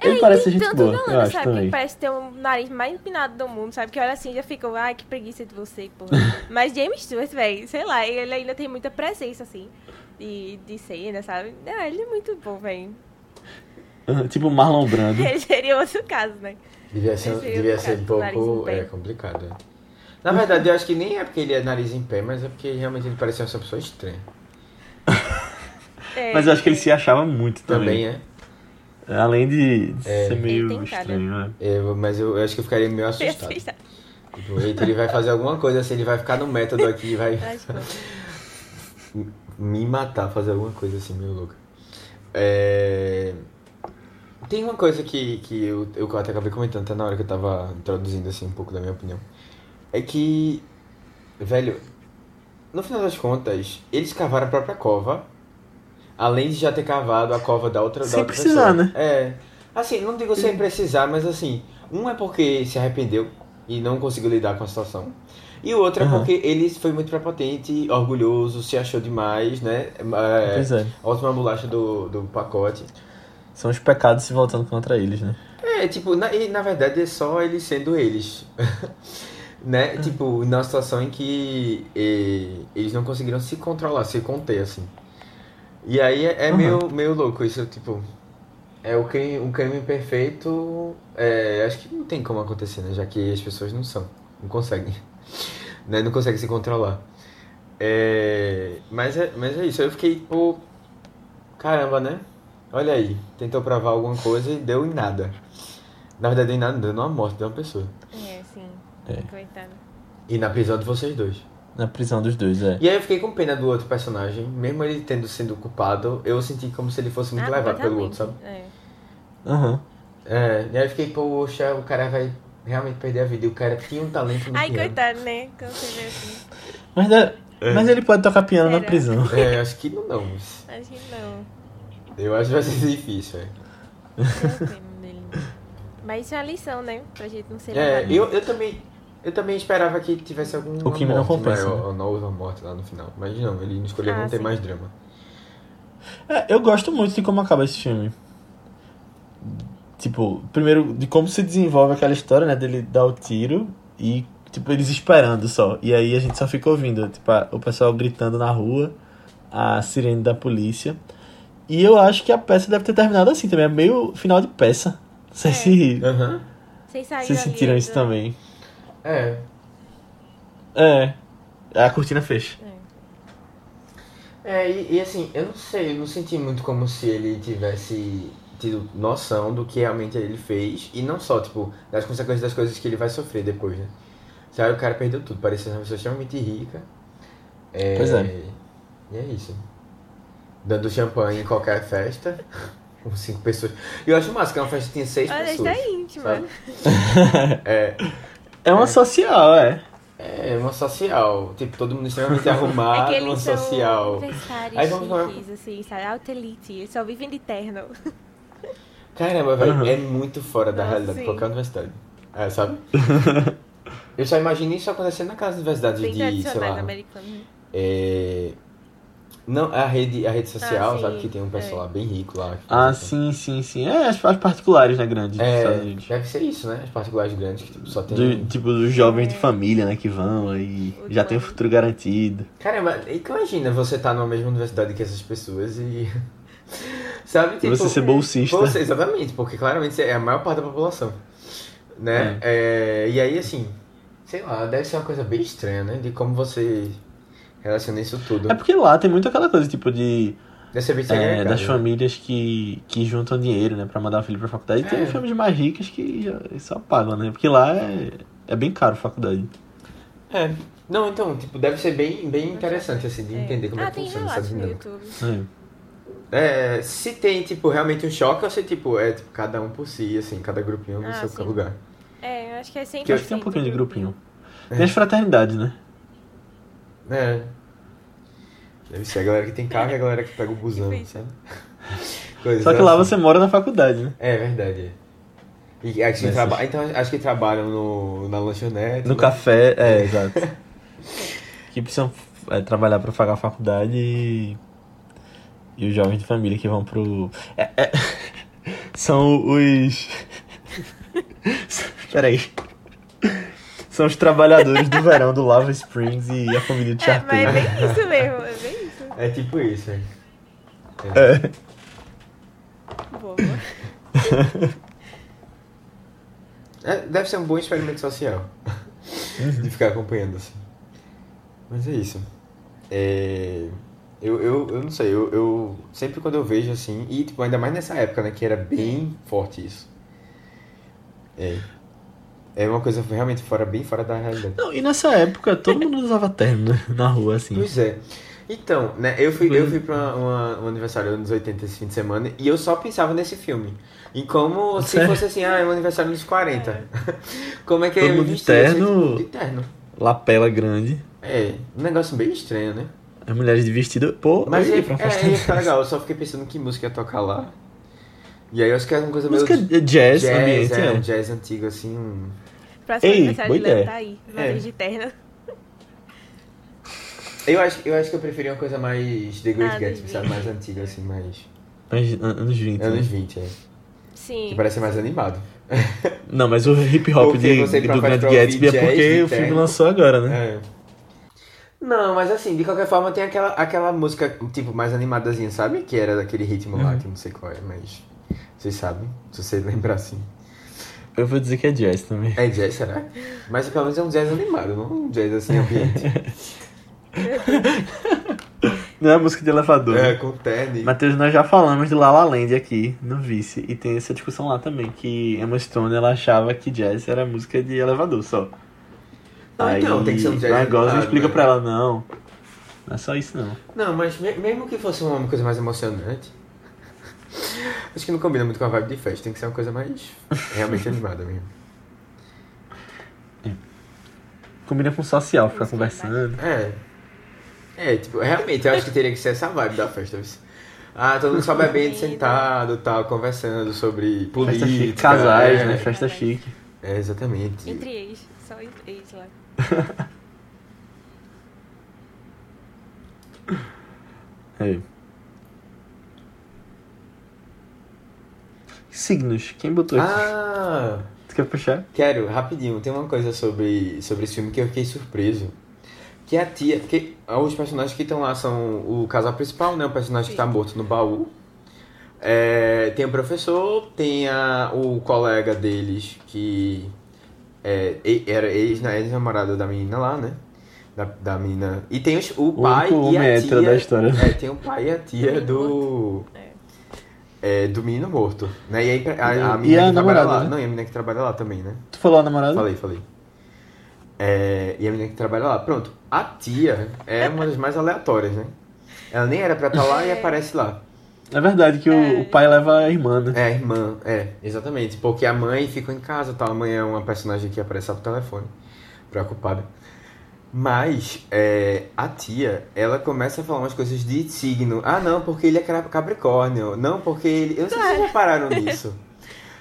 Ele É, parece gente tanto boa, galã, eu acho sabe? também. Que parece ter um nariz mais empinado do mundo, sabe? Que olha assim já fica, ai, que preguiça de você, porra. Mas James Stewart, velho, sei lá, ele ainda tem muita presença, assim, de, de cena, sabe? Ah, ele é muito bom, velho. Tipo Marlon Brando. Ele seria outro caso, né? Devia ser, devia ser um o pouco é, complicado. é. Na verdade, eu acho que nem é porque ele é nariz em pé, mas é porque realmente ele parecia uma pessoa estranha. É, Mas eu acho que ele se achava muito também. Também é. Além de É. ser meio estranho, né? Eu- mas eu, eu acho que eu ficaria meio assustado. Assista. Tipo, eita, ele vai fazer alguma coisa assim, ele vai ficar no método aqui e vai me matar, fazer alguma coisa assim, meio louca. É... Tem uma coisa que, que eu, eu até acabei comentando até na hora que eu tava introduzindo assim um pouco da minha opinião. É que, velho, no final das contas, eles cavaram a própria cova, além de já ter cavado a cova da outra, da Sem outra precisar, pessoa. né? É. Assim, não digo sem precisar, mas assim, um é porque se arrependeu e não conseguiu lidar com a situação. E o outro é Aham. porque ele foi muito prepotente, orgulhoso, se achou demais, né? É, Pois é. a última bolacha do, do pacote. São os pecados se voltando contra eles, né? É, tipo, na, e, na verdade é só eles sendo eles. né? Tipo, na situação em que eh, eles não conseguiram se controlar, se conter, assim. E aí é, é Uhum. meio, meio louco isso, tipo. É o crime, um crime perfeito. É, acho que não tem como acontecer, né? Já que as pessoas não são. Não conseguem. né? Não conseguem se controlar. É, mas, é, mas é isso. Eu fiquei, tipo. Caramba, né? Olha aí. Tentou provar alguma coisa e deu em nada. Na verdade, deu em nada, deu numa morte de uma pessoa. É, sim. É. Coitado. E na prisão de vocês dois. Na prisão dos dois, é. E aí eu fiquei com pena do outro personagem. Mesmo ele tendo sido culpado, eu senti como se ele fosse muito Ah, levado pelo outro, sabe? É. Aham. É, e aí eu fiquei, poxa, o cara vai realmente perder a vida. E o cara tinha um talento no Ai, piano. coitado, né? Assim. Mas, é- mas ele pode tocar piano na prisão. É, acho que não, não. mas Acho que não. Eu acho que vai ser difícil, é. É. Mas isso é uma lição, né? Pra gente não ser É, eu, eu também. Eu também esperava que tivesse algum O crime não compensa, maior, né? houve uma morte lá no final. Mas não, ele não escolheu Ah, não ter sim. mais drama. É, eu gosto muito de como acaba esse filme. Tipo, primeiro, de como se desenvolve aquela história, né? Dele dar o tiro e, tipo, eles esperando só. E aí a gente só fica ouvindo, tipo, a- o pessoal gritando na rua, a sirene da polícia. E eu acho que a peça deve ter terminado assim também, é meio final de peça. Não sei É. se Aham. Vocês saíram vocês ali sentiram do- isso também. É. É. A cortina fecha. É. É, e, e assim, eu não sei, eu não senti muito como se ele tivesse tido noção do que realmente ele fez. E não só, tipo, das consequências das coisas que ele vai sofrer depois, né? Sabe, o cara perdeu tudo, parecia uma pessoa extremamente rica. É, Pois é. E é isso. Dando champanhe em qualquer festa. Com cinco pessoas. E eu acho massa que é uma festa que tinha seis Olha, isso pessoas. é íntimo. sabe? É, É uma social, é. é uma social. Tipo, todo mundo extremamente arrumado, é uma social. Aí vamos falar- assim, sabe? Alta elite. Eles só vivem de terno. Caramba, velho, Aham. é muito fora da Nossa, realidade de sim. qualquer universidade. É, sabe? Eu só imagino isso acontecendo na casa de universidade Bem de, sei lá, americanos. né? é... Não, a rede, a rede social, Ah, sabe? Que tem um pessoal é. lá bem rico lá. Ah, sim, sim, sim. É, as, as particulares, né, grandes É, deve ser isso, né? As particulares grandes que tipo, só tem... Do, tipo, dos jovens de É. família, né, que vão aí O já tem o futuro garantido. Caramba, imagina você tá numa mesma universidade que essas pessoas e... sabe? E Tipo, você ser bolsista. Você, exatamente, porque claramente é a maior parte da população. Né? É, e aí, assim, sei lá, deve ser uma coisa bem estranha, né? De como você relaciona isso tudo. É porque lá tem muito aquela coisa, tipo, de. É, das né? famílias que, que juntam dinheiro, né, pra mandar o filho pra faculdade. E tem É. famílias mais ricas que já, só pagam, né? Porque lá é, é bem caro a faculdade. É. Não, então, tipo, deve ser bem, bem interessante, assim, de É. entender como ah, é que funciona essa dinâmica. É. É, se tem, tipo, realmente um choque ou se, tipo, é tipo, cada um por si, assim, cada grupinho no Ah, seu sim. lugar. É, eu acho que é sempre acho que tem um pouquinho de grupinho. É. Tem as fraternidades, né? É. Deve ser a galera que tem carro e a galera que pega o busão, sabe? Coisas Só que lá assim. você mora na faculdade, né? É verdade. é. E acho que, traba... então, acho que trabalham no, na lanchonete. No né? café, é, exato. que precisam é, trabalhar pra pagar a faculdade e. E os jovens de família que vão pro. É, é, são os. Peraí. São os trabalhadores do verão do Lava Springs e a família de É, mas é bem isso mesmo, é bem isso. É tipo isso, é. É. Boa. É, Deve ser um bom experimento social. de ficar acompanhando, assim. Mas é isso. É... Eu, eu, eu não sei, eu, eu sempre quando eu vejo assim, e tipo, ainda mais nessa época, né, que era bem forte isso. É. É uma coisa realmente fora, bem fora da realidade. Não, e nessa época todo mundo usava terno né, na rua, assim. Pois é. Então, né, eu fui, eu fui pra uma- um aniversário dos anos 80 esse fim de semana e eu só pensava nesse filme. Em como se Sério? fosse assim, ah, é um aniversário dos 40. como é que Todo me mundo de assim, terno. de terno. Lapela grande. É, um negócio bem estranho, né? As mulheres de vestido. Pô, Mas eu ia, ia pra festa. é, ia ficar legal, eu só fiquei pensando que música ia tocar lá. E aí eu acho que era uma coisa meio Música jazz, jazz, ambiente, é, é. um jazz antigo, assim, um... Próximo Ei, aniversário de boa ideia. tá aí. É. De terno. Eu acho, eu acho que eu preferia uma coisa mais The Great Ah, Gatsby, sabe? 20. Mais antiga, assim, mais... Mas, an- anos 20. né? Anos 20, é. Sim. Que parece mais animado. Não, mas o hip hop de, do ouvir Gatsby é porque o filme lançou agora, né? É. Não, mas assim, de qualquer forma tem aquela, aquela música, tipo, mais animadazinha, sabe? Que era daquele ritmo lá, Uhum. que eu não sei qual é, mas... Vocês sabem, se você lembrar assim. Eu vou dizer que é jazz também. É jazz, será? Mas pelo menos é um jazz animado, não um jazz assim, ambiente. Não é música de elevador. é, né? com terno. Matheus, nós já falamos de La La Land aqui no Vice. E tem essa discussão lá também, que Emma Stone ela achava que jazz era música de elevador só. Não, então, tem que ser um jazz Ryan Gosling explica né? pra ela, não. Não é só isso não. Não, mas me- mesmo que fosse uma coisa mais emocionante... Acho que não combina muito com a vibe de festa, tem que ser uma coisa mais realmente animada mesmo. Combina com social, ficar conversando. É. É, tipo, realmente, eu acho que teria que ser essa vibe da festa. Ah, todo mundo só bebendo, sentado, tal, conversando sobre política. Festa chique. Casais, é. né? Festa chique. É, exatamente. Entre ex. Só ex lá. É. Signos. Quem botou aqui? Ah, Tu quer puxar? quero, rapidinho, tem uma coisa sobre, sobre esse filme que eu fiquei surpreso. Que é a tia, porque os personagens que estão lá são o casal principal, né? O personagem que tá morto no baú. É, tem o professor, tem a, o colega deles que é, era ex- né, ex-namorado da menina lá, né? Da, da menina. E tem os, o pai e a tia. da história. É, tem o pai e a tia do. É, do menino morto. Né? E a, empre- a, a menina e a que trabalha namorada, lá. né? Não, e a menina que trabalha lá também, né? Tu falou a namorada? Falei, falei. É, e a menina que trabalha lá. Pronto. A tia é uma das mais aleatórias, né? Ela nem era pra estar lá e aparece lá. É verdade que o, o pai leva a irmã, né? É, a irmã, é, exatamente. Porque a mãe ficou em casa, tal. A mãe é uma personagem que aparece só pro telefone, preocupada. Mas é, a tia, ela começa a falar umas coisas de signo. Ah, não, porque ele é capricórnio. Não, porque ele. Eu não sei se vocês repararam nisso.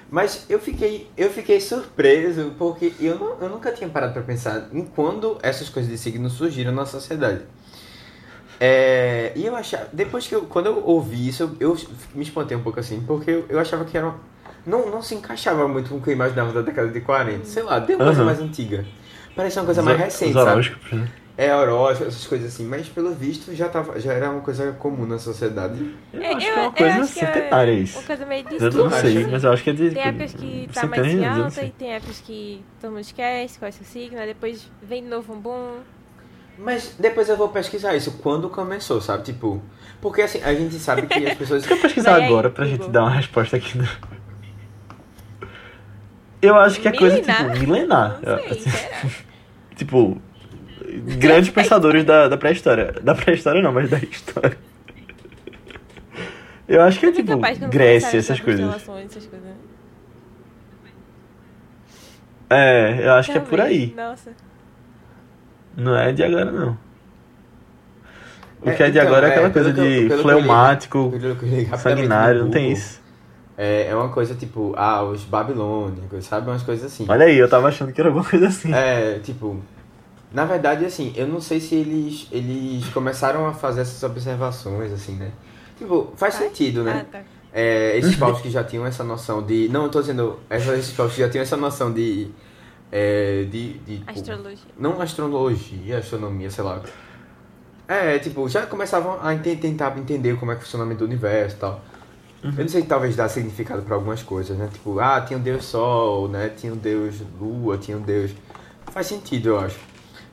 Mas eu fiquei, eu fiquei surpreso porque eu, não, eu nunca tinha parado pra pensar em quando essas coisas de signo surgiram na sociedade. É, e eu achava, depois que eu, quando eu ouvi isso, eu, eu me espantei um pouco assim, porque eu, eu achava que era uma- não, não se encaixava muito com o que eu imaginava da década de 40. Sei lá, deu uma coisa Aham. mais antiga. Parecia uma coisa mais recente, os sabe? né? É horóscopo, essas coisas assim, mas pelo visto já, tava, já era uma coisa comum na sociedade. Eu acho que é uma coisa acho que é centenária isso. Uma coisa meio Eu não sei, mas eu acho que é de. Tem épocas que tá mais em alta e tem épocas que todo mundo esquece qual é o seu signo, aí depois vem de novo um boom. Mas depois eu vou pesquisar isso, quando começou, sabe? Tipo, porque assim, a gente sabe que as pessoas... Deixa eu pesquisar Vai aí, agora pra Google. gente dar uma resposta aqui. No... Eu acho que é coisa Milenar? tipo milenar. Não sei, será? Tipo, grandes pensadores da, da pré-história. Da pré-história não, mas da história. Eu acho que é tipo que Grécia, essas coisas. constelações, essas coisas. É, eu acho que é por aí. Nossa. Não é de agora, não. O É, que é de então, agora é aquela é, coisa que de fleumático, eu li rapidamente sanguinário, não tem isso. É, é uma coisa tipo, ah, os babilônicos, sabe? Umas coisas assim. Olha aí, eu tava achando que era alguma coisa assim. É, tipo. Na verdade, assim, eu não sei se eles, eles começaram a fazer essas observações, assim, né? Tipo, faz Faz? sentido, né? Ah, tá. É, esses paus que já tinham essa noção de. Não, eu tô dizendo. Esses paus que já tinham essa noção de. É, de, de tipo, Astrologia. não astrologia, astronomia, sei lá. É, tipo, já começavam a tentar entender como é que funciona o funcionamento do universo e tal. Eu não sei, talvez dá significado pra algumas coisas, né? Tipo, ah, tinha o Deus Sol, né? Tinha o Deus Lua, tinha o Deus. Faz sentido, eu acho.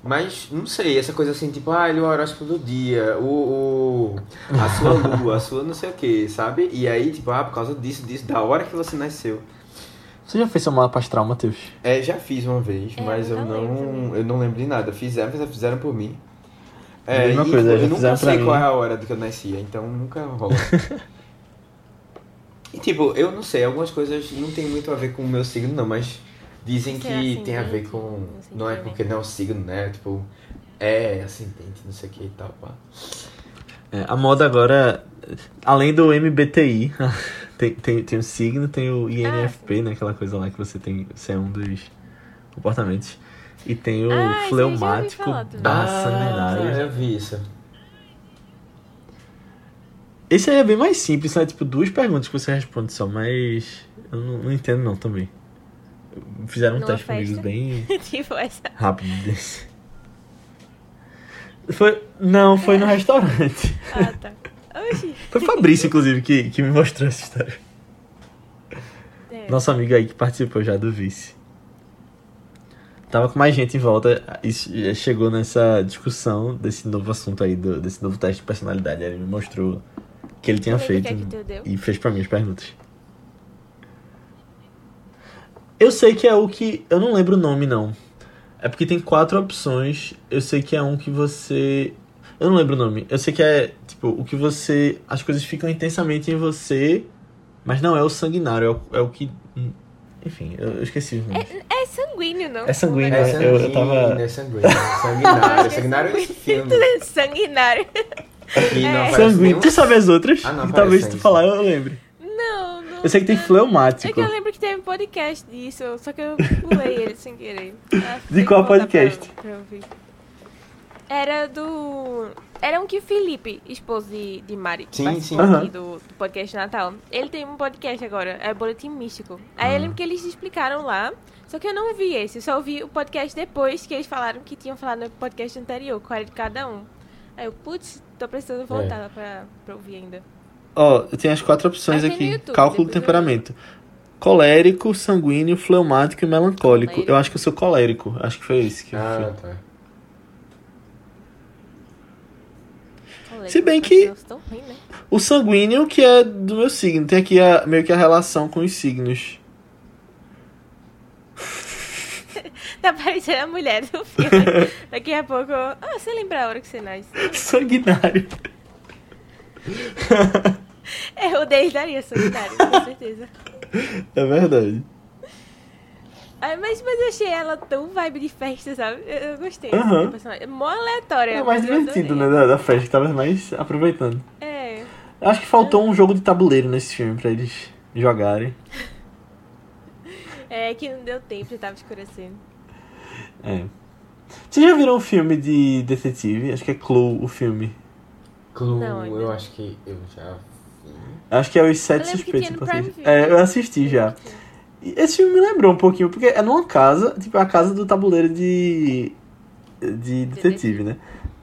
Mas, não sei, essa coisa assim, tipo, ah, ele é o horóscopo do dia, o, o- a sua lua, a sua não sei o que, sabe? E aí, tipo, ah, por causa disso, disso, da hora que você nasceu. Você já fez seu mapa astral, Matheus? É, já fiz uma vez, É, mas eu não lembro eu não lembro de nada. Fizeram, fizeram- fizeram por mim. É, Mesma e, coisa, tipo, já eu nunca sei mim. qual é a hora do que eu nascia, então nunca rola. e tipo, eu não sei, algumas coisas não tem muito a ver com o meu signo, não, mas dizem Será que tem a ver com. Não é também. porque não é o signo, né? Tipo, é ascendente, não sei o que e tal, pá. É, a moda agora, além do MBTI, tem, tem, tem o signo, tem o INFP, né? Aquela coisa lá que você tem, você é um dos comportamentos. E tem o Ah, já fleumático barra Ah, sanguinário. eu vi isso. Esse aí é bem mais simples, são tipo duas perguntas que você responde só, mas eu não, não entendo não também. Fizeram um Numa teste comigo bem tipo essa. rápido desse. Foi, não, foi no restaurante. Ah, tá. Oxi. Foi o Fabrício, inclusive, que, que me mostrou essa história. É. Nosso amigo aí que participou já do vice. Tava com mais gente em volta e che- chegou nessa discussão desse novo assunto aí, do- desse novo teste de personalidade. Aí ele me mostrou que ele tinha feito que é e fez pra mim as perguntas. Eu sei que é o que. Eu não lembro o nome, não. É porque tem quatro opções. Eu sei que é um que você. Eu não lembro o nome. Eu sei que é, tipo, o que você. As coisas ficam intensamente em você, mas não é o sanguinário, é o, é o que. Enfim, eu, eu esqueci os nomes. É sanguíneo, não? É sanguíneo, Um né? negócio Eu- eu sanguíneo, tava- É sanguíneo, sanguinário. sanguinário é esse filme. Sanguinário. É. Sanguíneo. Tu sabe as outras? Ah, não, E talvez se tu falar eu lembre. Não, não. Eu sei que tem não. É fleumático. que eu lembro que teve podcast disso, só que eu pulei ele sem querer. Ah, De qual podcast? Pra, pra ouvir. Era do. Era um que o Felipe, esposo de, de Mari, que Sim, sim. aqui do, do podcast Natal. Ele tem um podcast agora, é Boletim Místico. Aí eu lembro que eles explicaram lá, só que eu não vi esse, eu só ouvi o podcast depois que eles falaram que tinham falado no podcast anterior, qual era de cada um. Aí eu, putz, tô precisando voltar é. pra, pra ouvir ainda. Ó, oh, tenho as quatro opções aqui. YouTube, Cálculo do temperamento. Colérico, sanguíneo, fleumático e melancólico. Colérico. Eu acho que eu sou colérico. Acho que foi isso que ah, eu fui. Tá. Se bem que né? o sanguíneo que é do meu signo, tem aqui a, meio que a relação com os signos. Tá parecendo a mulher do filme. Daqui a pouco. Ah, você lembra a hora que você nasce? Sanguinário. É, o dele daria sanguinário, com certeza. É verdade. Mas, mas eu achei ela tão vibe de festa, sabe? Eu, eu gostei. Personagem. É mó aleatória. É mais eu divertido, né? Da, da festa, que tava mais aproveitando. É. Eu Acho que faltou um jogo de tabuleiro nesse filme pra eles jogarem. É que não deu tempo, já tava escurecendo. É. Vocês já viram um filme de detetive? Acho que é Clue, o filme. Clue, Não, ainda eu não. acho que eu já vi. Acho que é Os Sete Eu Suspeitos. É, eu assisti já. E Esse filme me lembrou um pouquinho, porque é numa casa, tipo, é a casa do tabuleiro de. de detetive, né?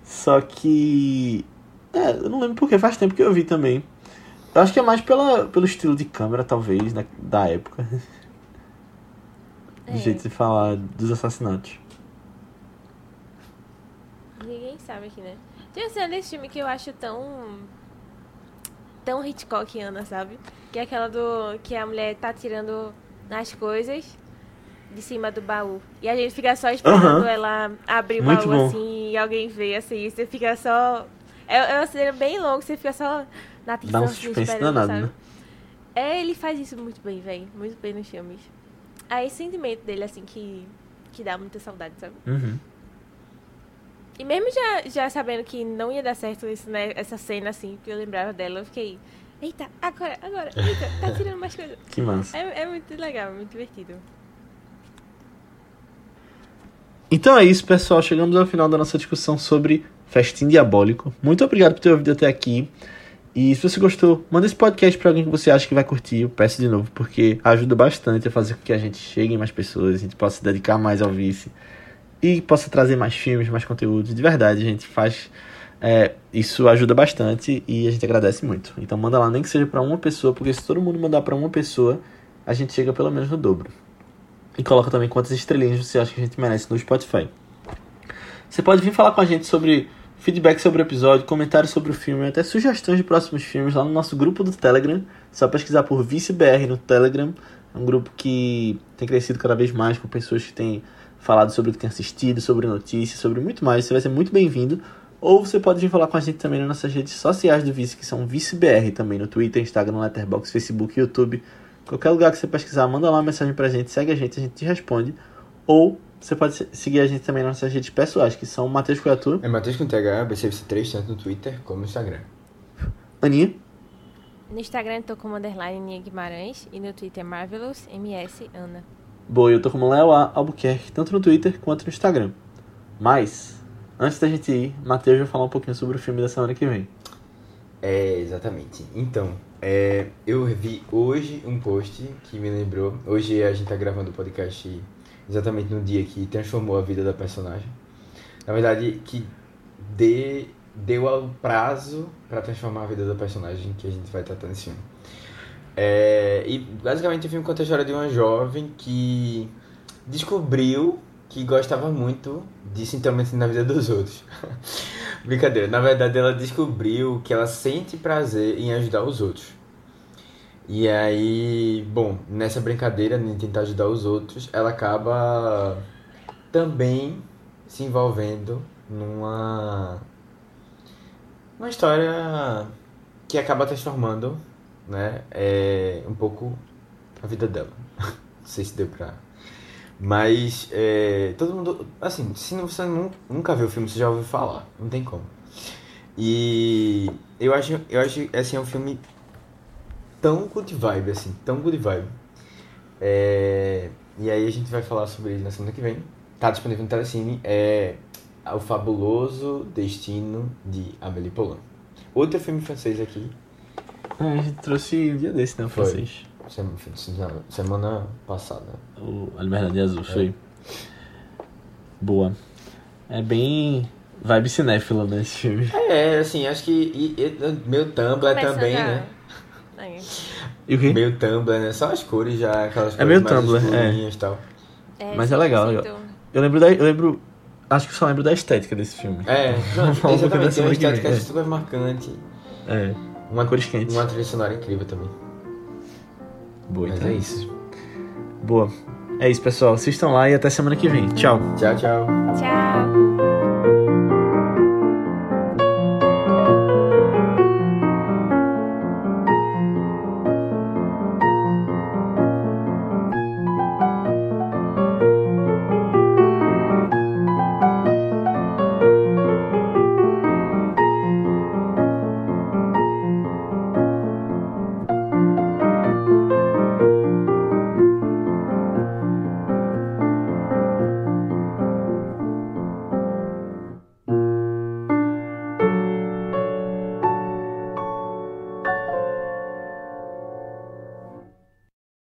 Só que. É, eu não lembro porque, faz tempo que eu vi também. Eu acho que é mais pela, pelo estilo de câmera, talvez, né, da época. Do jeito de falar dos assassinatos. Ninguém sabe aqui, né? Tem uma cena desse filme que eu acho tão. tão Hitchcockiana, sabe? Que é aquela do. que a mulher tá tirando nas coisas de cima do baú. E a gente fica só esperando ela abrir o Muito baú bom. assim e alguém vê assim. E você fica só. É, é uma cena bem longa, você fica só na atenção Dá um assim, suspense danado, né? É, ele faz isso muito bem, velho. Muito bem nos filmes. Aí esse sentimento dele, assim, que, que dá muita saudade, sabe? Uhum. E mesmo já, já sabendo que não ia dar certo isso, né, essa cena, assim, que eu lembrava dela, eu fiquei, eita, agora, agora, eita, tá tirando mais coisa. Que massa. É, é muito legal, muito divertido. Então é isso, pessoal. Chegamos ao final da nossa discussão sobre Festim Diabólico. Muito obrigado por ter ouvido até aqui. E se você gostou, manda esse podcast pra alguém que você acha que vai curtir. Eu peço de novo, porque ajuda bastante a fazer com que a gente chegue em mais pessoas, a gente possa se dedicar mais ao vice e possa trazer mais filmes, mais conteúdos. De verdade, a gente faz. é, isso ajuda bastante e a gente agradece muito. Então manda lá, nem que seja pra uma pessoa, porque se todo mundo mandar pra uma pessoa, a gente chega pelo menos no dobro. E coloca também quantas estrelinhas você acha que a gente merece no Spotify. Você pode vir falar com a gente sobre feedback sobre o episódio, comentários sobre o filme, até sugestões de próximos filmes lá no nosso grupo do Telegram. Só pesquisar por ViceBR no Telegram. É um grupo que tem crescido cada vez mais com pessoas que têm falado sobre o que têm assistido, sobre notícias, sobre muito mais. Você vai ser muito bem-vindo. Ou você pode vir falar com a gente também nas nossas redes sociais do Vice, que são ViceBR também, no Twitter, Instagram, Letterboxd, Facebook, YouTube. Qualquer lugar que você pesquisar, manda lá uma mensagem pra gente, segue a gente, a gente te responde. Ou você pode se- seguir a gente também nas nossas redes pessoais, que são Matheus Coiatu, É Matheus com TH, BCVC3, tanto no Twitter como no Instagram. Aninha, No Instagram eu tô como underline Nia Guimarães e no Twitter Marvelous MS Ana. Boa, eu tô como Léo A. Albuquerque, tanto no Twitter quanto no Instagram. Mas, antes da gente ir, Matheus vai falar um pouquinho sobre o filme da semana que vem. É, exatamente. Então, é, eu vi hoje um post que me lembrou. Hoje a gente tá gravando o podcast exatamente no dia que transformou a vida da personagem. Na verdade, que dê, deu ao prazo pra transformar a vida da personagem que a gente vai tratar nesse filme. É, e basicamente o filme conta a história de uma jovem que descobriu que gostava muito de se intrometer na vida dos outros. Brincadeira, na verdade ela descobriu que ela sente prazer em ajudar os outros. E aí, bom, nessa brincadeira de tentar ajudar os outros, ela acaba também se envolvendo numa uma história que acaba transformando, né, é, um pouco a vida dela. Não sei se deu pra mas é, todo mundo. Assim, se você nun- nunca viu o filme, você já ouviu falar. Não tem como. E eu acho, eu acho assim, é um filme tão good vibe, assim, tão good vibe. É, e aí a gente vai falar sobre ele na semana que vem. Tá disponível no Telecine. É O Fabuloso Destino de Amélie Poulain. Outro filme francês aqui. Ah, a gente trouxe um dia desse, né, francês. Semana, semana passada. O A Liberdade Azul, foi. Boa. É bem vibe cinéfila, né, esse filme. É, assim, acho que e- e- meu Tumblr também, já. né? Aí. E o quê? Meio Tumblr, né? Só as cores já, aquelas É cores meio mais Tumblr, é. e tal. É, Mas é legal, 100%. legal. Eu lembro da, eu lembro acho que eu só lembro da estética desse filme. É, não, exatamente. Tem uma estética é. super marcante. É, Uma, cores quentes. uma trilha sonora incrível também. Boa, Mas então é é isso. Boa. É isso, pessoal. Assistam lá e até semana que vem. Tchau. Tchau, tchau. Tchau.